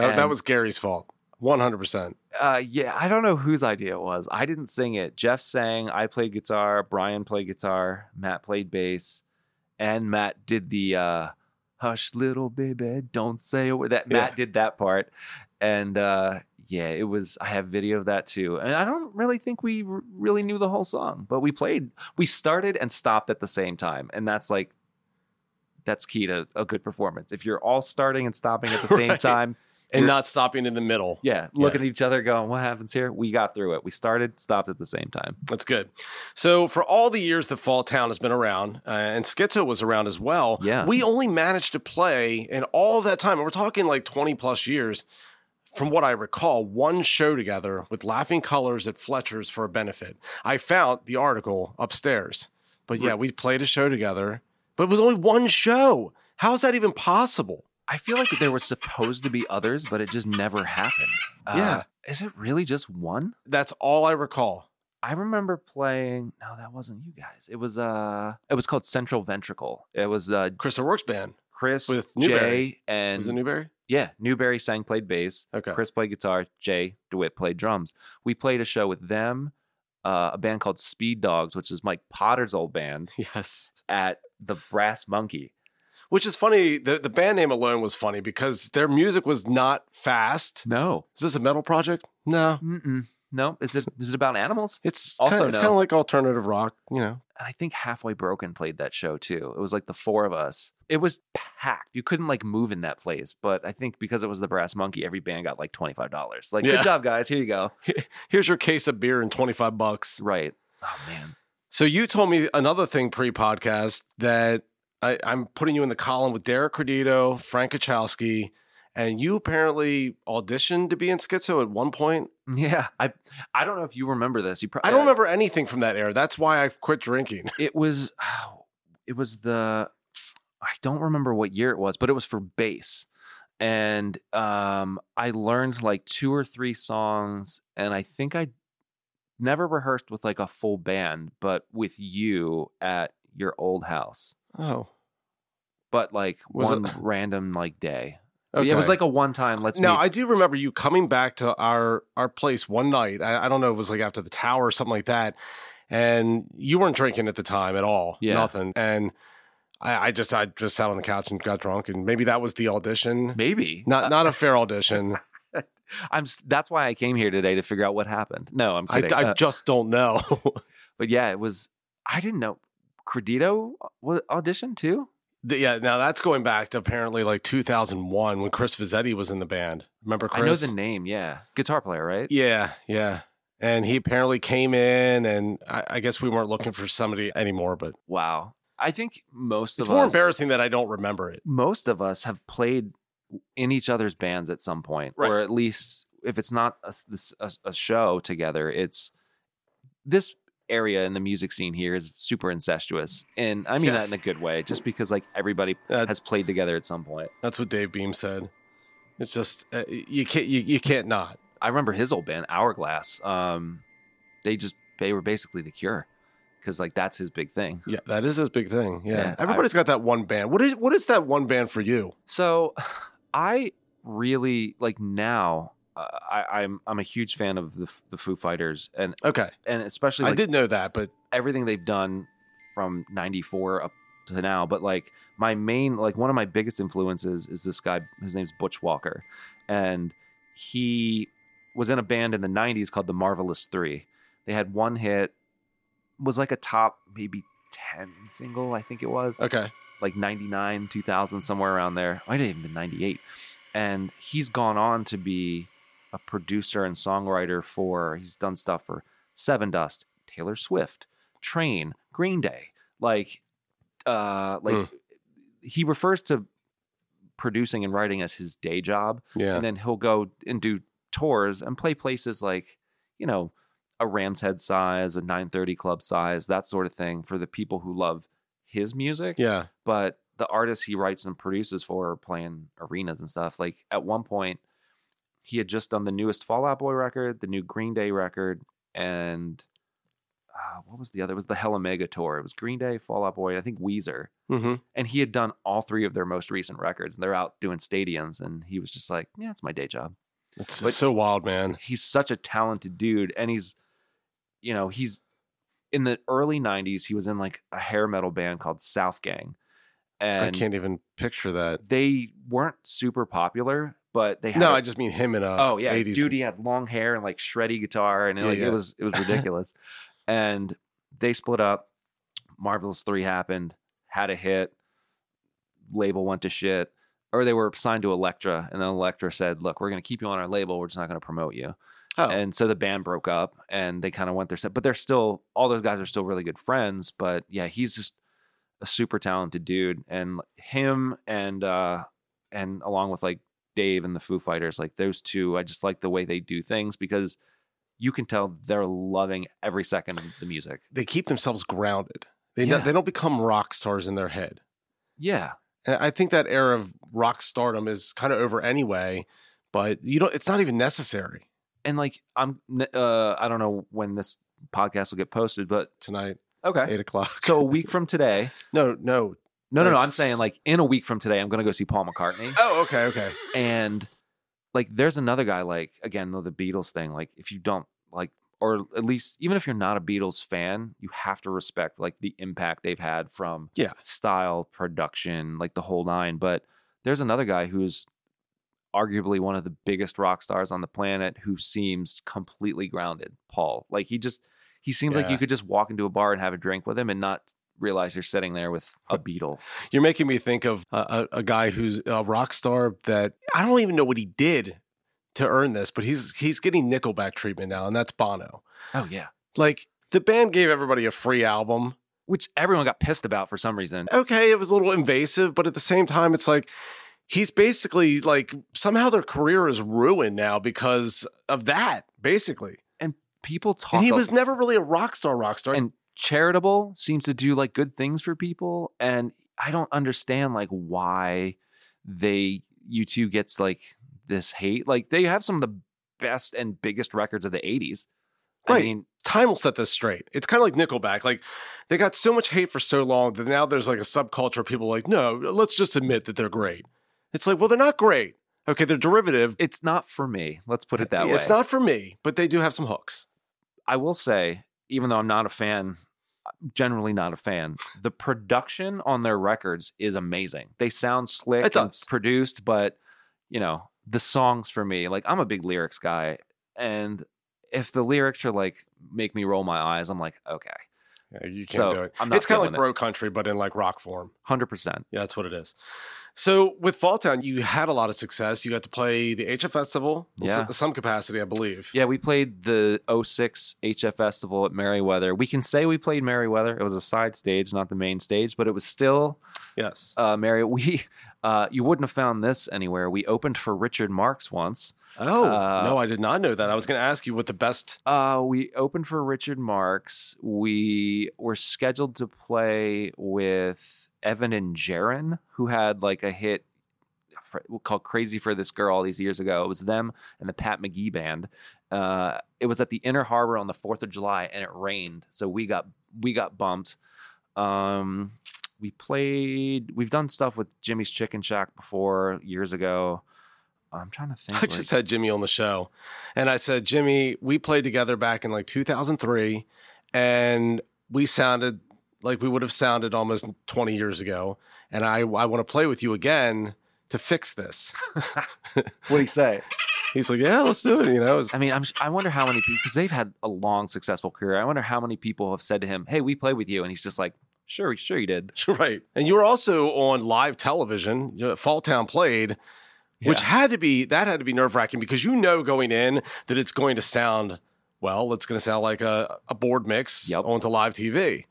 That, that was Gary's fault. 100%. Uh, yeah, I don't know whose idea it was. I didn't sing it. Jeff sang. I played guitar. Brian played guitar. Matt played bass, and Matt did the uh, "Hush, little baby, don't say a word." That Matt did that part, and uh, yeah, it was. I have video of that too, and I don't really think we r- really knew the whole song, but we played. We started and stopped at the same time, and that's like. That's key to a good performance. If you're all starting and stopping at the same Right. time, And not stopping in the middle. yeah, looking at each other, going, "What happens here?" We got through it. We started, stopped at the same time. That's good. So, for all the years that Fall Town has been around, uh, and Schizo was around as well, Yeah. we only managed to play in all that time. And we're talking like 20 plus years, from what I recall, one show together with Laughing Colors at Fletcher's for a benefit. I found the article upstairs. But yeah, we played a show together, but it was only one show. How is that even possible? I feel like there were supposed to be others, but it just never happened. Uh, Yeah. is it really just one? That's all I recall. I remember playing. No, that wasn't you guys. It was uh, it was called Central Ventricle. It was uh, Chris O'Rourke's band. Chris, With Jay, Newberry. and Was it Newberry? yeah, Newberry sang, played bass. Okay. Chris played guitar. Jay DeWitt played drums. We played a show with them, uh, a band called Speed Dogs, which is Mike Potter's old band, Yes. at the Brass Monkey. Which is funny. The, the band name alone was funny because their music was not fast. No, Is this a metal project? No. Mm-mm. no. Is it is it about animals? It's Also kind of, it's no. kind of like alternative rock, you know. and I think Halfway Broken played that show too. It was like the four of us. It was packed. You couldn't like move in that place. But I think because it was the Brass Monkey, every band got like twenty five dollars. Like, Yeah. good job, guys. Here you go. Here's your case of beer and 25 bucks. Right. Oh man. So you told me another thing pre-podcast that I, I'm putting you in the column with Derek Credito, Frank Kachowski, and you apparently auditioned to be in Schizo at one point. Yeah. I I don't know if you remember this. You probably I don't remember anything from that era. That's why I quit drinking. It was it was the I don't remember what year it was, but it was for bass. And um I learned like two or three songs and I think I never rehearsed with like a full band, but with you at your old house. Oh, But like Was it- one random like day. okay. Yeah, it was like a one time let's now meet. I do remember you coming back to our our place one night. I, I don't know if it was like after the tower or something like that, and you weren't drinking at the time at all. Yeah. nothing. And I, I just I just sat on the couch and got drunk, and maybe that was the audition. Maybe. Not not a fair audition. I'm. s- That's why I came here today to figure out what happened. No, I'm I, kidding. I Uh, just don't know. but yeah, it was. I didn't know. Credito was audition too. Yeah, now that's going back to apparently like 2001 when Chris Vizzetti was in the band. Remember Chris? I know the name. Yeah, guitar player, right? Yeah, yeah. And he apparently came in, and I, I guess we weren't looking for somebody anymore, but Wow. I think most it's of more us, embarrassing that I don't remember it. most of us have played in each other's bands at some point, Right. or at least if it's not a, a, a show together, it's this area in the music scene here is super incestuous, and I mean Yes. that in a good way, just because like everybody Uh, has played together at some point. That's what Dave Beam said. It's just uh, you can't you, you can't not. I remember his old band, Hourglass. Um, they just they were basically the Cure, because like that's his big thing. Yeah, that is his big thing. Yeah, Yeah, I- everybody's got that one band. What is what is that one band for you? So, I really like now. Uh, I, I'm I'm a huge fan of the the Foo Fighters, and Okay, and especially I did know that, but everything they've done from '94 up to now. But like my main, like one of my biggest influences is this guy. His name's Butch Walker, and he was in a band in the '90s called the Marvelous Three. They had one hit, was like a top maybe ten single, I think it was okay, like 99, 2000, somewhere around there. Might have even been 98. And he's gone on to be a producer and songwriter for, he's done stuff for Sevendust, Taylor Swift, Train, Green Day. Like, uh, like Hmm. he refers to producing and writing as his day job yeah, and then he'll go and do tours and play places like you know a ram's head size a 930 club size that sort of thing for the people who love his music yeah. but the artists he writes and produces for are playing arenas and stuff like at one point he had just done the newest Fall Out Boy record the new green day record and uh, what was the other it was the Hella Mega tour it was green day Fall Out Boy i think weezer hmm and he had done all three of their most recent records and they're out doing stadiums and he was just like yeah it's my day job It's But- so wild, man. he's such a talented dude and he's you know he's in the early 90s he was in like a hair metal band called Southgang and I can't even picture that. they weren't super popular but they had No, a- I just mean him in a oh yeah 80s. dude he had long hair and like shreddy guitar and it, Yeah, like yeah. it was it was ridiculous. And they split up. Marvelous 3 happened had a hit. Label went to shit. Or they were signed to Elektra and then Elektra said look we're going to keep you on our label. We're just not going to promote you. Oh, and so the band broke up and they kind of went their set but they're still all those guys are still really good friends but yeah he's just a super talented dude. And him and uh and along with like Dave and the Foo Fighters like those two I just like the way they do things because you can tell they're loving every second of the music they keep themselves grounded. They Yeah. don't, they don't become rock stars in their head. yeah And I think that era of rock stardom is kind of over anyway. But you don't. It's not even necessary and like I'm uh I don't know when this podcast will get posted but tonight, okay eight o'clock. so a week from today no, no. No no no I'm saying like in a week from today I'm going to go see Paul McCartney Oh, okay, okay. and like there's another guy like again though the beatles thing like if you don't like or at least even if you're not a beatles fan you have to respect like the impact they've had from Yeah. style production like the whole nine but there's another guy who's arguably one of the biggest rock stars on the planet who seems completely grounded paul like he just he seems like you could just walk into a bar and have a drink with him and not realize you're sitting there with a Beatle You're making me think of a, a, a guy who's a rock star that I don't even know what he did to earn this, but he's he's getting Nickelback treatment now, and that's Bono. oh yeah Like the band gave everybody a free album. which everyone got pissed about for some reason Okay, it was a little invasive, but at the same time, it's like he's basically like somehow their career is ruined now because of that, basically. And people talk And he a- was never really a rock star, rock star. and charitable seems to do like good things for people and i don't understand like why they U2 gets like this hate like they have some of the best and biggest records of the 80s i Right. mean time will set this straight. It's kind of like Nickelback. Like they got so much hate for so long that now there's like a subculture of people like, no, let's just admit that they're great. It's like, well, they're not great. Okay, they're derivative. it's not for me let's put it that way It's not for me, but they do have some hooks. i will say even though i'm not a fan generally not a fan the production on their records is amazing they sound slick and produced but you know the songs for me. Like I'm a big lyrics guy, and if the lyrics are like make me roll my eyes, I'm like, okay, Yeah, you can't So, do it. It's kind of like feeling it. bro country, but in like rock form. hundred percent. Yeah, that's what it is. So with Fall Town, you had a lot of success. You got to play the HF Festival, in Yeah. s- some capacity, I believe. Yeah, we played the 06 HF Festival at Merriweather. We can say we played Merriweather. It was a side stage, not the main stage, but it was still Yes. uh, Mary. We uh, you wouldn't have found this anywhere. We opened for Richard Marx once. Oh uh, no, I did not know that. I was going to ask you what the best. Uh, we opened for Richard Marx. We were scheduled to play with Evan and Jaron, who had like a hit called "Crazy for This Girl" all these years ago. It was them and the Pat McGee band. Uh, it was at the Inner Harbor on the Fourth of July, and it rained, so we got we got bumped. Um, we played. We've done stuff with Jimmy's Chicken Shack before years ago. I'm trying to think. I like- just had Jimmy on the show, and I said, Jimmy, we played together back in like 2003, and we sounded like we would have sounded almost 20 years ago. And I, I want to play with you again to fix this. what do you say? He's like, yeah, let's do it. You know, I mean, I'm, I wonder how many people because they've had a long, successful career. I wonder how many people have said to him, "Hey, we played with you," and he's just like, "Sure, sure, you did." right. And you were also on live television. You know, Fall Town played, which had to be that had to be nerve wracking because you know going in that it's going to sound well. It's going to sound like a, a board mix Yep. onto live TV.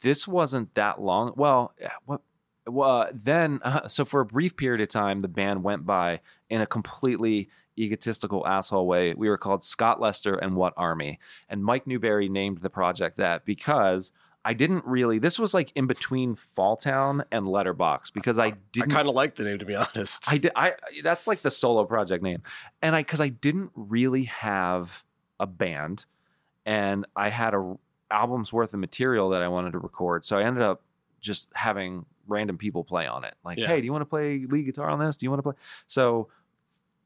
This wasn't that long. Well, what? Well, then, uh, so for a brief period of time, the band went by in a completely egotistical asshole way. We were called Scott Lester and What Army, and Mike Newberry named the project that because I didn't really. This was like in between Falltown and Letterbox because I I didn't. I kind of like the name to be honest. I did. I that's like the solo project name, and I because I didn't really have a band, and I had a album's worth of material that I wanted to record, so I ended up just having random people play on it. Like, Yeah. hey, do you want to play lead guitar on this? Do you want to play? So,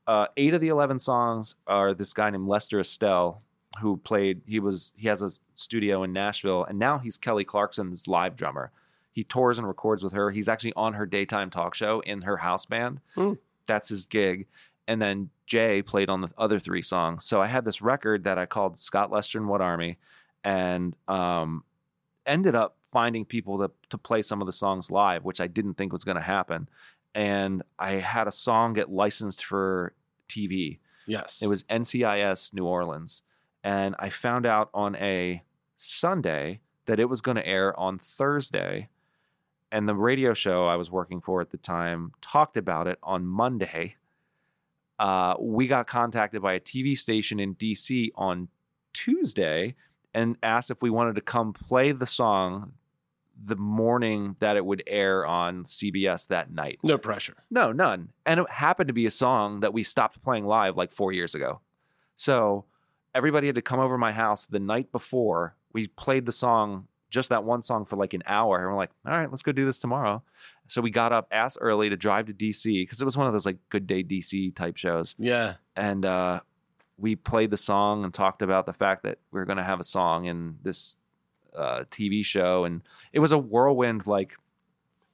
uh, eight of the eleven songs are this guy named Lester Estelle who played. He was he has a studio in Nashville, and now he's Kelly Clarkson's live drummer. He tours and records with her. He's actually on her daytime talk show in her house band. Hmm. That's his gig. And then Jay played on the other three songs. So I had this record that I called Scott Lester and What Army, and um, ended up finding people to to play some of the songs live, which I didn't think was going to happen. And I had a song get licensed for TV. yes. It was NCIS New Orleans. And I found out on a Sunday that it was going to air on Thursday. And the radio show I was working for at the time talked about it on Monday. Uh, we got contacted by a TV station in DC on Tuesday and asked if we wanted to come play the song the morning that it would air on CBS that night. no pressure. No, none. And it happened to be a song that we stopped playing live like four years ago. So everybody had to come over to my house the night before. We played the song, just that one song for like an hour. And we're like, all right, let's go do this tomorrow. So we got up ass early to drive to DC because it was one of those like good day DC type shows. Yeah. And uh, we played the song and talked about the fact that we are going to have a song in this uh, TV show. And it was a whirlwind like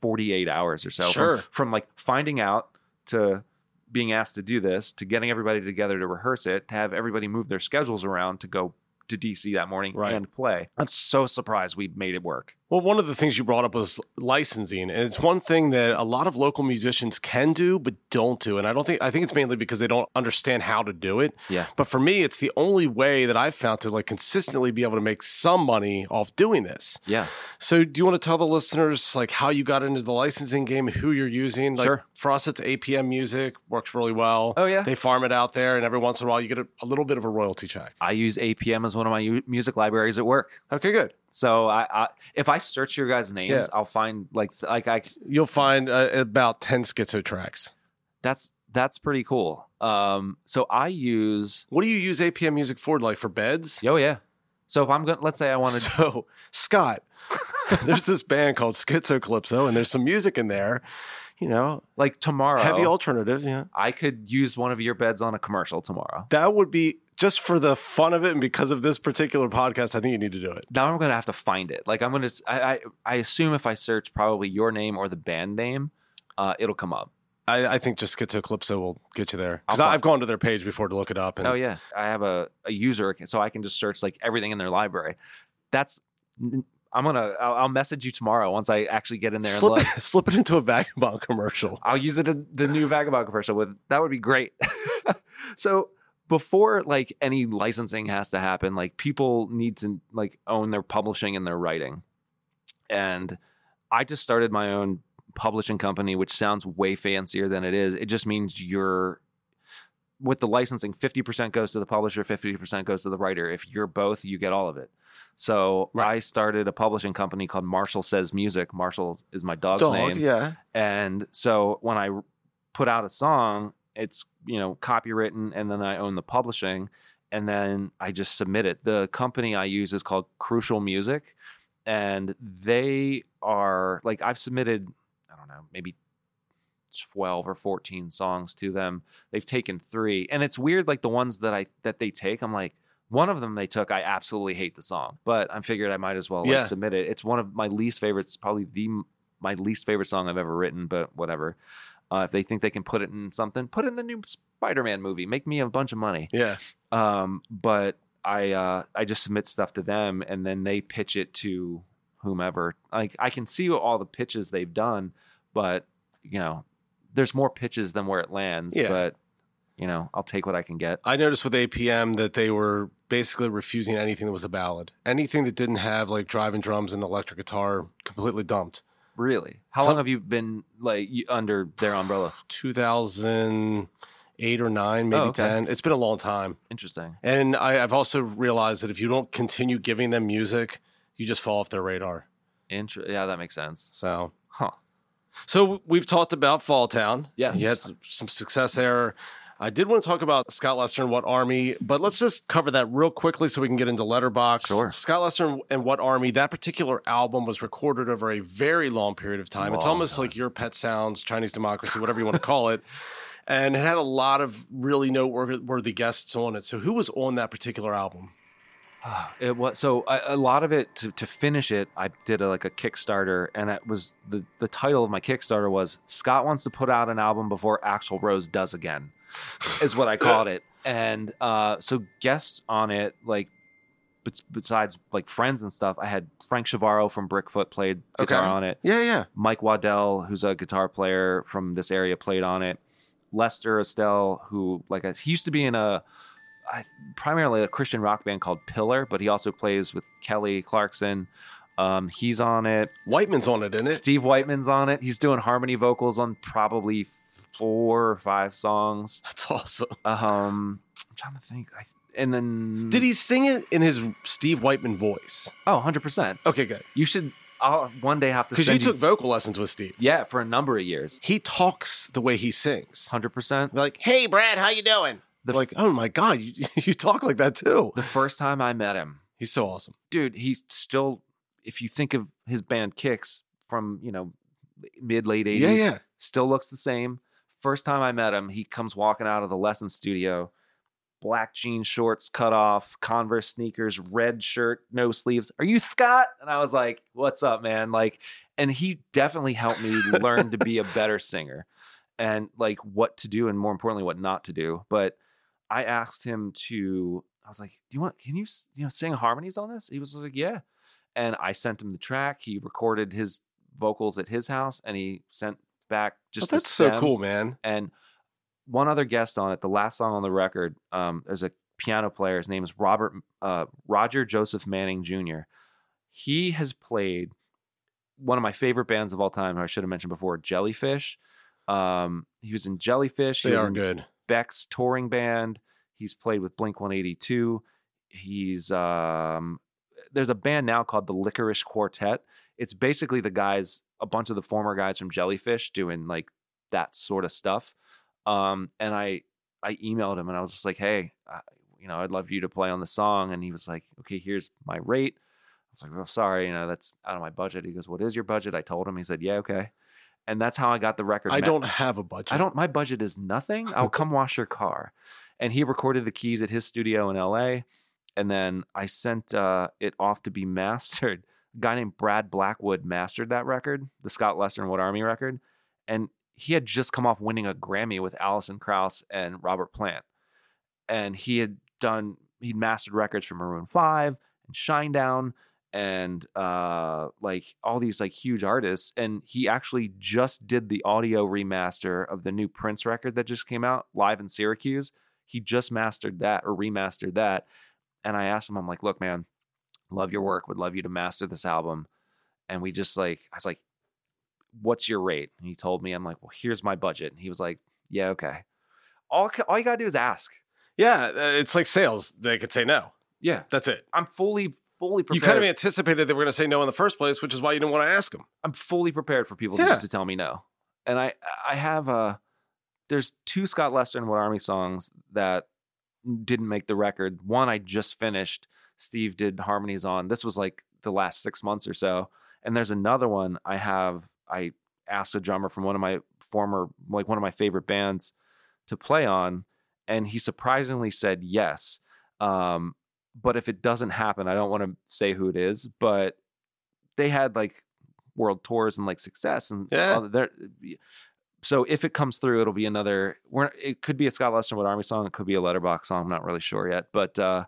48 hours or so from- from, like finding out to being asked to do this to getting everybody together to rehearse it to have everybody move their schedules around to go to DC that morning Right. and play. I'm so surprised we made it work. Well, one of the things you brought up was licensing, and it's one thing that a lot of local musicians can do but don't do. And I don't think I think it's mainly because they don't understand how to do it. Yeah. But for me, it's the only way that I've found to like consistently be able to make some money off doing this. Yeah. So, do you want to tell the listeners like how you got into the licensing game, who you're using? Like, Sure. For us, it's APM Music, works really well. Oh, yeah. They farm it out there, and every once in a while, you get a, a little bit of a royalty check. I use APM as one of my u- music libraries at work. Okay, good. So I, I if I search your guys' names, Yeah. I'll find like like I You'll find uh, about ten schizo tracks. that's that's pretty cool. Um, so I use What do you use APM Music for? Like for beds? oh yeah. So if I'm going, to let's say I want to So, Scott, there's this band called Schizocalypso, and there's some music in there. You know, like tomorrow, heavy alternative. Yeah, I could use one of your beds on a commercial tomorrow. that would be just for the fun of it, and because of this particular podcast, I think you need to do it. Now I'm gonna have to find it. Like I'm gonna, I, I, I assume if I search probably your name or the band name, uh, it'll come up. I, I think just get to Eclipso will get you there because I'll I've gone to their page before to look it up. And Oh yeah, I have a, a user account, so I can just search like everything in their library. That's I'm gonna I'll, I'll message you tomorrow once I actually get in there and slip, look. it, slip it into a vagabond commercial. I'll use it in the new Vagabond commercial with that would be great. so before like any licensing has to happen, like people need to like own their publishing and their writing. And I just started my own publishing company, which sounds way fancier than it is. It just means you're with the licensing, 50% goes to the publisher, 50% goes to the writer. If you're both, you get all of it. So Right. I started a publishing company called Marshall Says Music. Marshall is my dog's Dog, name. yeah. And so when I put out a song, it's you know copywritten, and then I own the publishing, and then I just submit it. The company I use is called Crucial Music, and they are like I've submitted, I don't know, maybe. 12 or 14 songs to them. They've taken 3 and it's weird like the ones that I that they take I'm like one of them they took I absolutely hate the song, but I figured I might as well like Yeah. submit it. It's one of my least favorites, probably the my least favorite song I've ever written, but whatever. Uh, if they think they can put it in something, put it in the new Spider-Man movie. Make me a bunch of money. Yeah. Um, but I uh, I just submit stuff to them, and then they pitch it to whomever. Like I can see all the pitches they've done, but you know, there's more pitches than where it lands. Yeah. But you know, I'll take what I can get. I noticed with APM that they were basically refusing anything that was a ballad. Anything that didn't have like driving drums and electric guitar, completely dumped. Really, how Some- long have you been like under their umbrella? 2008 or 9, maybe Oh, okay. 10. It's been a long time. Interesting. And I, I've also realized that if you don't continue giving them music, you just fall off their radar. Inter- yeah, that makes sense. So, Huh. so we've talked about Fall Town. Yes. You had some success there. I did want to talk about Scott Lester and What Army, but let's just cover that real quickly so we can get into Letterbox. Sure. Scott Lester and What Army, that particular album was recorded over a very long period of time. it's almost time. like Your Pet Sounds, Chinese Democracy, whatever you want to call it. And it had a lot of really noteworthy guests on it. So who was on that particular album? It was so a, a lot of it to, to finish it. I did a, like a Kickstarter, and it was the the title of my Kickstarter was Scott wants to put out an album before Axl Rose does again, is what I called it. And uh, so guests on it, like besides like friends and stuff, I had Frank Chavarro from Brickfoot played guitar Okay. on it. Yeah, yeah. Mike Waddell, who's a guitar player from this area, played on it. Lester Estelle, who like a, he used to be in a I, primarily a Christian rock band called Pillar, but he also plays with Kelly Clarkson. Um, he's on it. Whiteman's on it, isn't it? Steve Whiteman's on it. He's doing harmony vocals on probably four or five songs. That's awesome. Um, I'm trying to think. I, and then Did he sing it in his Steve Whiteman voice? Oh, 100 percent. Okay, good. You should. I'll one day have to Because you send took vocal lessons with Steve. yeah for a number of years. He talks the way he sings. Hundred percent. Like, hey, Brad, how you doing? The, like, oh my God, you, you talk like that too. the first time I met him, He's so awesome. dude, he's still. If you think of his band Kix from you know mid late eighties, Yeah, yeah. still looks the same. First time I met him, he comes walking out of the lesson studio, black jean shorts cut off, Converse sneakers, red shirt, no sleeves. Are you Scott? And I was like, "What's up, man?" Like, and he definitely helped me learn to be a better singer and like what to do and more importantly what not to do. But I asked him to. I was like, "Do you want? Can you you know sing harmonies on this?" He was like, "Yeah." And I sent him the track. He recorded his vocals at his house, and he sent back just Oh, that's so cool, man. And one other guest on it, the last song on the record, um, there's a piano player. His name is Robert uh, Roger Joseph Manning Jr. He has played one of my favorite bands of all time. who I should have mentioned before, Jellyfish. Um, he was in Jellyfish. He They was are good. Beck's touring band. He's played with Blink 182. He's um there's a band now called the Lickerish Quartet. It's basically the guys, a bunch of the former guys from Jellyfish doing like that sort of stuff. Um and I I emailed him and I was just like, "Hey, uh, you know, I'd love you to play on the song." And he was like, "Okay, here's my rate." I was like, "Oh, sorry, you know, that's out of my budget." He goes, "What is your budget?" I told him. He said, "Yeah, okay." And that's how I got the record. I don't have a budget. I don't. My budget is nothing. I'll come wash your car. And he recorded the keys at his studio in L.A. And then I sent uh, it off to be mastered. A guy named Brad Blackwood mastered that record, the Scott Lester and What Army record. And he had just come off winning a Grammy with Alison Krauss and Robert Plant. And he had done he'd mastered records for Maroon 5 and Shinedown and uh like all these like huge artists and he actually just did the audio remaster of the new Prince record that just came out live in Syracuse. He just mastered that or remastered that. And I asked him I'm like, "Look, man, love your work, would love you to master this album." And we just like I was like, "What's your rate?" And he told me I'm like, "Well, here's my budget." And he was like, "Yeah, okay." All all you got to do is ask. Yeah, uh, it's like sales. They could say no. Yeah. That's it. I'm fully fully prepared. You kind of anticipated they were going to say no in the first place, which is why you didn't want to ask them. I'm fully prepared for people Yeah. just to tell me no. And I I have uh there's two Scott Lester and What Army songs that didn't make the record. One I just finished. Steve did harmonies on. This was like the last six months or so. And there's another one I have. I asked a drummer from one of my former, like one of my favorite bands, to play on, and he surprisingly said yes. Um, but if it doesn't happen, I don't want to say who it is, but they had like world tours and like success and Yeah. So if it comes through, it'll be another. We're, it could be a Scott Lester with Army song. It could be a Letterbox song. I'm not really sure yet. But uh,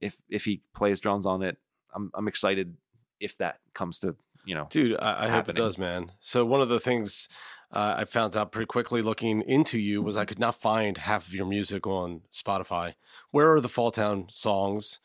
if if he plays drums on it, I'm I'm excited. If that comes to you know, Dude, I, I hope it does, man. So one of the things uh, I found out pretty quickly looking into you was I Mm-hmm. could not find half of your music on Spotify. Where are the Fall Town songs?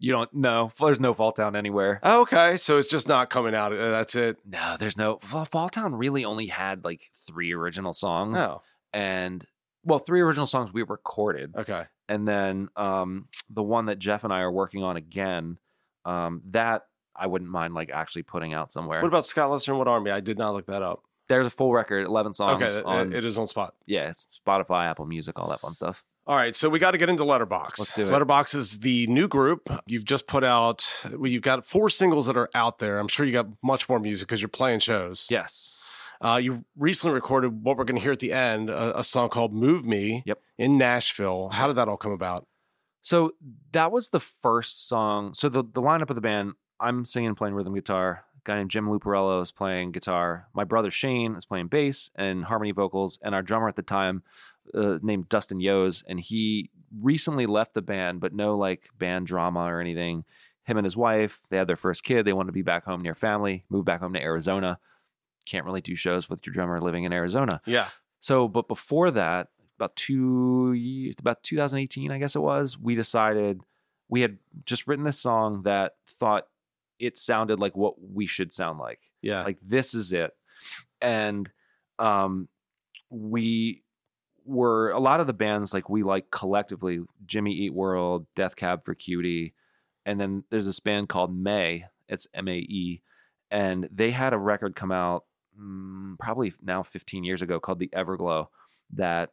you don't know. There's no Fall Town anywhere. Oh, okay, so it's just not coming out. Uh, That's it. No, there's no. Fall Fall Town really only had like three original songs, Oh, and well, three original songs we recorded. okay. And then um, the one that Jeff and I are working on again, um, that I wouldn't mind like actually putting out somewhere. What about Scott Lester and What Army? I did not look that up. There's a full record, eleven songs. okay, on, it is on spot. Yeah, it's Spotify, Apple Music, all that fun stuff. All right, so we got to get into Letterbox. Let's do it. Letterbox is the new group. You've just put out. Well, you've got four singles that are out there. I'm sure you got much more music because you're playing shows. Yes. Uh, you recently recorded what we're going to hear at the end, a, a song called "Move Me." Yep. In Nashville. How did that all come about? So that was the first song. So the the lineup of the band, I'm singing, playing rhythm guitar. A guy named Jim Luparello is playing guitar. My brother Shane is playing bass and harmony vocals, and our drummer at the time, uh, named Dustin Yos, and he recently left the band, but no like band drama or anything. Him and his wife, they had their first kid. They wanted to be back home near family. Moved back home to Arizona. Can't really do shows with your drummer living in Arizona. Yeah. So, but before that, about two years, about 2018, I guess it was, we decided we had just written this song that thought it sounded like what we should sound like. Yeah. Like this is it. And um we were a lot of the bands like we like collectively Jimmy Eat World, Death Cab for Cutie, and then there's this band called Mae. It's M A E, and they had a record come out mm, probably now 15 years ago called The Everglow that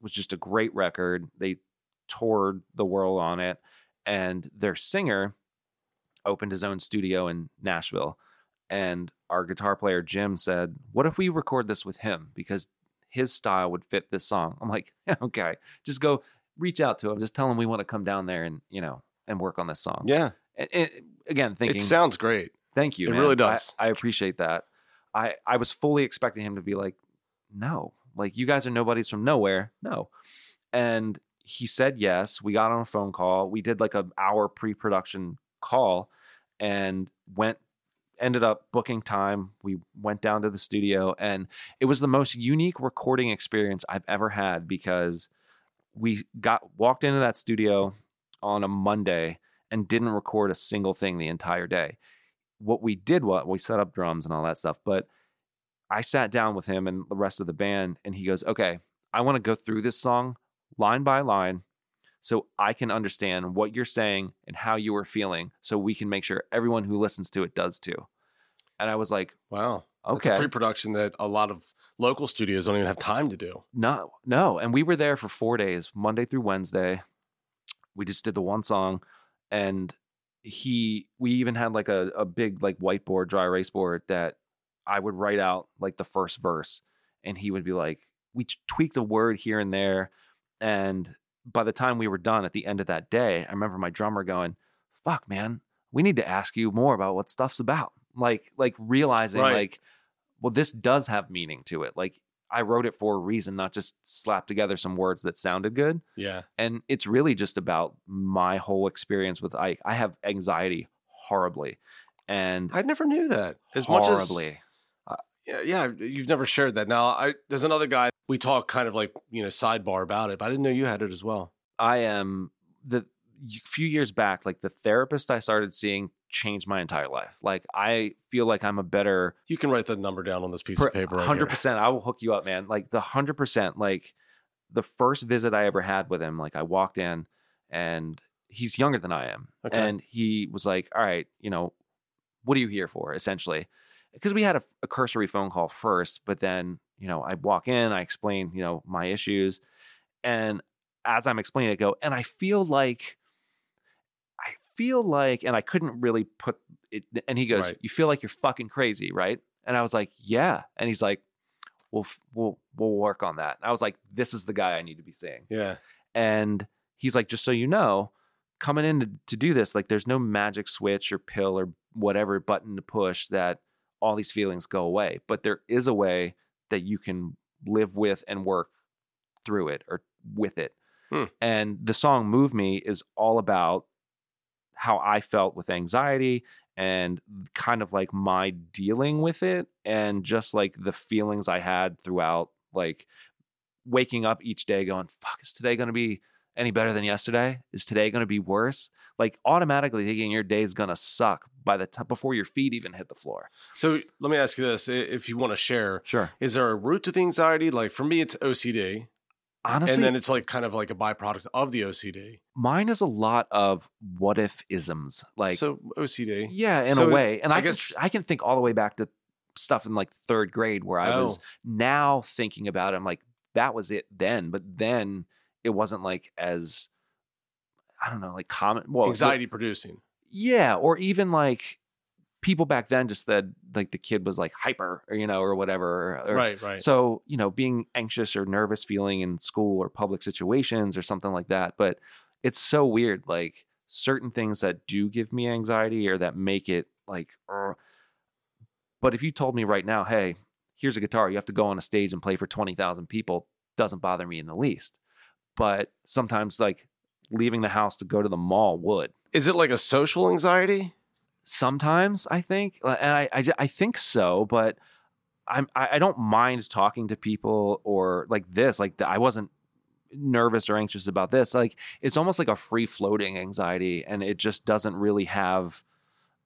was just a great record. They toured the world on it, and their singer opened his own studio in Nashville. And our guitar player Jim said, "What if we record this with him because his style would fit this song?" I'm like, "Okay, just go reach out to him. Just tell him we want to come down there and you know and work on this song." yeah. And- and again, thinking It sounds great. Thank you. It man. really I- does. I, appreciate that. I I was fully expecting him to be like, no, like you guys are nobodies from nowhere. No, and he said yes. We got on a phone call. We did like an hour pre-production call, and went ended up booking time. We went down to the studio, and it was the most unique recording experience I've ever had because we got walked into that studio on a Monday and didn't record a single thing the entire day. What we did was we set up drums and all that stuff, but I sat down with him and the rest of the band and he goes, "Okay, I want to go through this song line by line so I can understand what you're saying and how you are feeling so we can make sure everyone who listens to it does too." And I was like, Wow. That's "Okay." a pre-production that a lot of local studios don't even have time to do. No, no. And we were there for four days, Monday through Wednesday. We just did the one song. And he, we even had like a, a big like whiteboard, dry erase board that I would write out like the first verse. And he would be like, we tweaked a word here and there. And by the time we were done at the end of that day, I remember my drummer going, fuck, man, we need to ask you more about what stuff's about. Like, like realizing Right. like, well, this does have meaning to it. Like I wrote it for a reason, not just slap together some words that sounded good. Yeah. And it's really just about my whole experience with Ike. I have anxiety horribly, and I never knew that. As horribly. much as yeah, yeah, you've never shared that. Now, I there's another guy we talk kind of like you know sidebar about it, but I didn't know you had it as well. I am the few years back, like the therapist I started seeing changed my entire life. Like I feel like I'm a better You can write the number down on this piece of paper. right. Hundred percent. I will hook you up, man. Like the hundred percent. Like the first visit I ever had with him, like I walked in and he's younger than I am, Okay. and he was like, "All right, you know, what are you here for?" Essentially, because we had a, a cursory phone call first, but then you know I walk in, I explain you know my issues, and as I'm explaining it, I go, and I feel like. Feel like, and I couldn't really put it. And he goes, Right. "You feel like you're fucking crazy, right?" And I was like, "Yeah." And he's like, "We'll we'll we'll work on that." And I was like, "This is the guy I need to be seeing." Yeah. And he's like, "Just so you know, coming in to, to do this, like, there's no magic switch or pill or whatever button to push that all these feelings go away, but there is a way that you can live with and work through it or with it." Hmm. And the song "Move Me" is all about how I felt with anxiety and kind of like my dealing with it and just like the feelings I had throughout like waking up each day going, fuck, is today going to be any better than yesterday? Is today going to be worse? Like automatically thinking your day's going to suck by the time before your feet even hit the floor. So let me ask you this: if you want to share, Sure. is there a root to the anxiety? Like for me, it's OCD, Honestly, and then it's like kind of like a byproduct of the OCD. mine is a lot of what if isms. Like, so OCD. yeah, in so a way. And I I, guess- can, I can think all the way back to stuff in like third grade where I was Oh. now thinking about it. I'm like, that was it then. But then it wasn't like as, I don't know, like common. Well, anxiety producing. Yeah, or even like people back then just said like the kid was like hyper, or you know, or whatever. Or, Right. Right. So you know, being anxious or nervous feeling in school or public situations or something like that. But it's so weird. Like certain things that do give me anxiety or that make it like. "Ugh." But if you told me right now, hey, here's a guitar, you have to go on a stage and play for twenty thousand people, doesn't bother me in the least. But sometimes like leaving the house to go to the mall would is it like a social anxiety? Sometimes i think and i i, I think so but i'm I, I don't mind talking to people or like this like the, i wasn't nervous or anxious about this like it's almost like a free floating anxiety and it just doesn't really have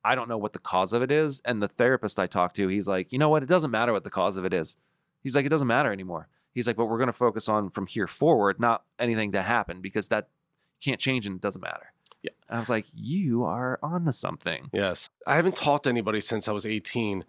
i don't know what the cause of it is and the therapist i talked to he's like you know what? It doesn't matter what the cause of it is. He's like it doesn't matter anymore. He's like but we're going to focus on from here forward not anything that happened because that can't change and it doesn't matter. Yeah. And i was like you are on to something Yes. I haven't talked to anybody since I was 18,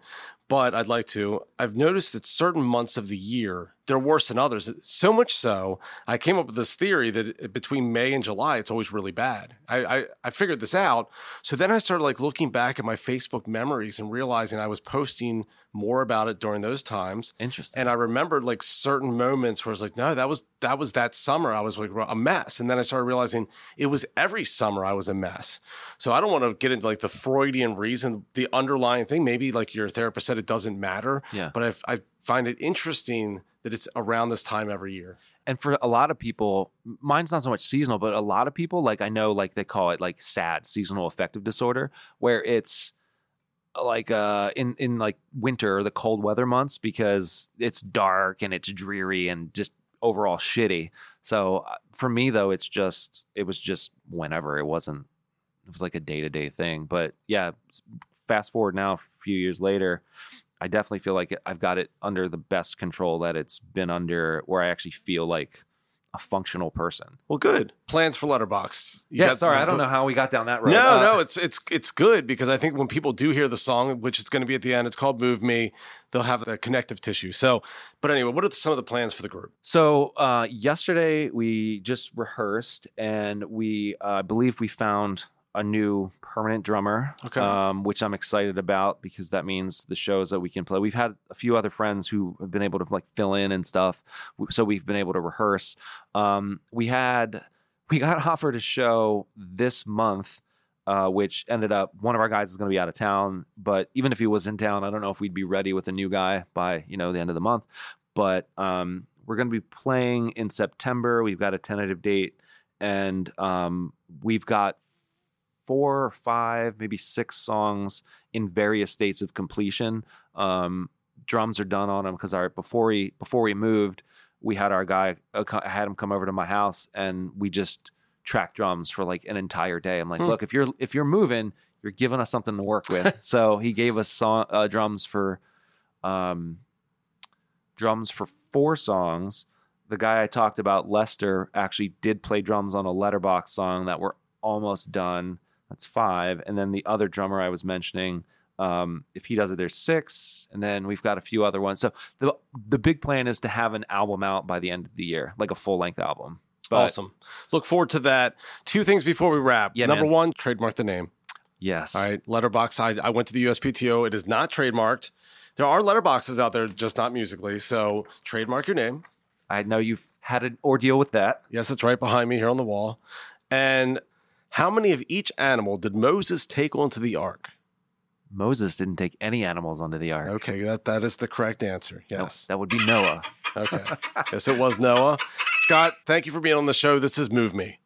but I'd like to. I've noticed that certain months of the year, they're worse than others. So much so, I came up with this theory that uh, between May and July, it's always really bad. I, I, I figured this out. So then I started like looking back at my Facebook memories and realizing I was posting more about it during those times. Interesting. And I remembered like certain moments where I was like, no, that was that was that summer. I was like a mess. And then I started realizing it was every summer I was a mess. So I don't want to get into like the Freudian reason, the underlying thing. Maybe like your therapist said it doesn't matter. Yeah. But I, I find it interesting that it's around this time every year. and for a lot of people, mine's not so much seasonal, but a lot of people, like I know, like they call it like SAD, seasonal affective disorder, where it's like uh in in like winter or the cold weather months because it's dark and it's dreary and just overall shitty. So uh, for me though, it's just it was just whenever it wasn't. It was like a day to day thing. But yeah, fast forward now, a few years later, I definitely feel like I've got it under the best control that it's been under, where I actually feel like a functional person. Well, good plans for Letterbox. You yeah, got- sorry, I don't know how we got down that road. No, Uh, no, it's it's it's good because I think when people do hear the song, which is going to be at the end, it's called "Move Me." They'll have the connective tissue. So, but anyway, what are some of the plans for the group? So uh, yesterday we just rehearsed, and we uh, I believe we found a new permanent drummer, Okay. um, which I'm excited about because that means the shows that we can play. We've had a few other friends who have been able to like fill in and stuff, so we've been able to rehearse. Um, we had we got offered a show this month. Uh, which ended up one of our guys is going to be out of town, but even if he was in town, I don't know if we'd be ready with a new guy by you know the end of the month. but um, we're going to be playing in September. We've got a tentative date, and um, we've got four or five, maybe six songs in various states of completion. Um, drums are done on them because our before we before we moved, we had our guy uh, had him come over to my house, and we just tracked drums for like an entire day. I'm like, Hmm. look, if you're if you're moving, you're giving us something to work with. so he gave us song, uh, drums for um, drums for four songs. The guy I talked about, Lester, actually did play drums on a letterbox song that we're almost done. That's five. And then the other drummer I was mentioning, um, if he does it, there's six. And then we've got a few other ones. So the the big plan is to have an album out by the end of the year, like a full length album. But awesome. Look forward to that. Two things before we wrap. Yeah, Number man. one, trademark the name. yes. All right, letterbox. I, I went to the USPTO. It is not trademarked. There are letterboxes out there, just not musically. So trademark your name. I know you've had an ordeal with that. Yes, it's right behind me here on the wall. And how many of each animal did Moses take onto the ark? Moses didn't take any animals onto the ark. Okay, that, that is the correct answer. No, Yes. that would be Noah. Okay. yes, it was Noah. Scott, thank you for being on the show. This is Move Me.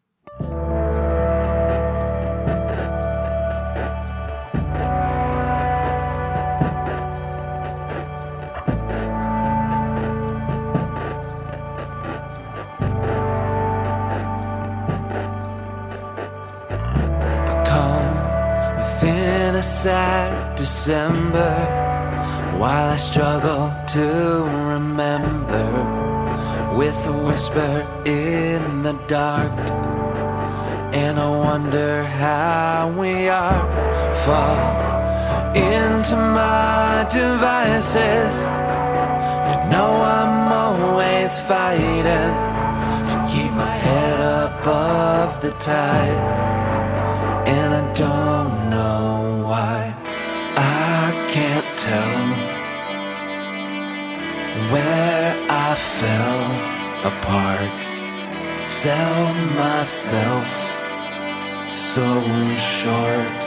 Sad December while I struggle to remember with a whisper in the dark. And I wonder how we are fall into my devices. You know I'm always fighting to keep my head above the tide apart. Sell myself so short.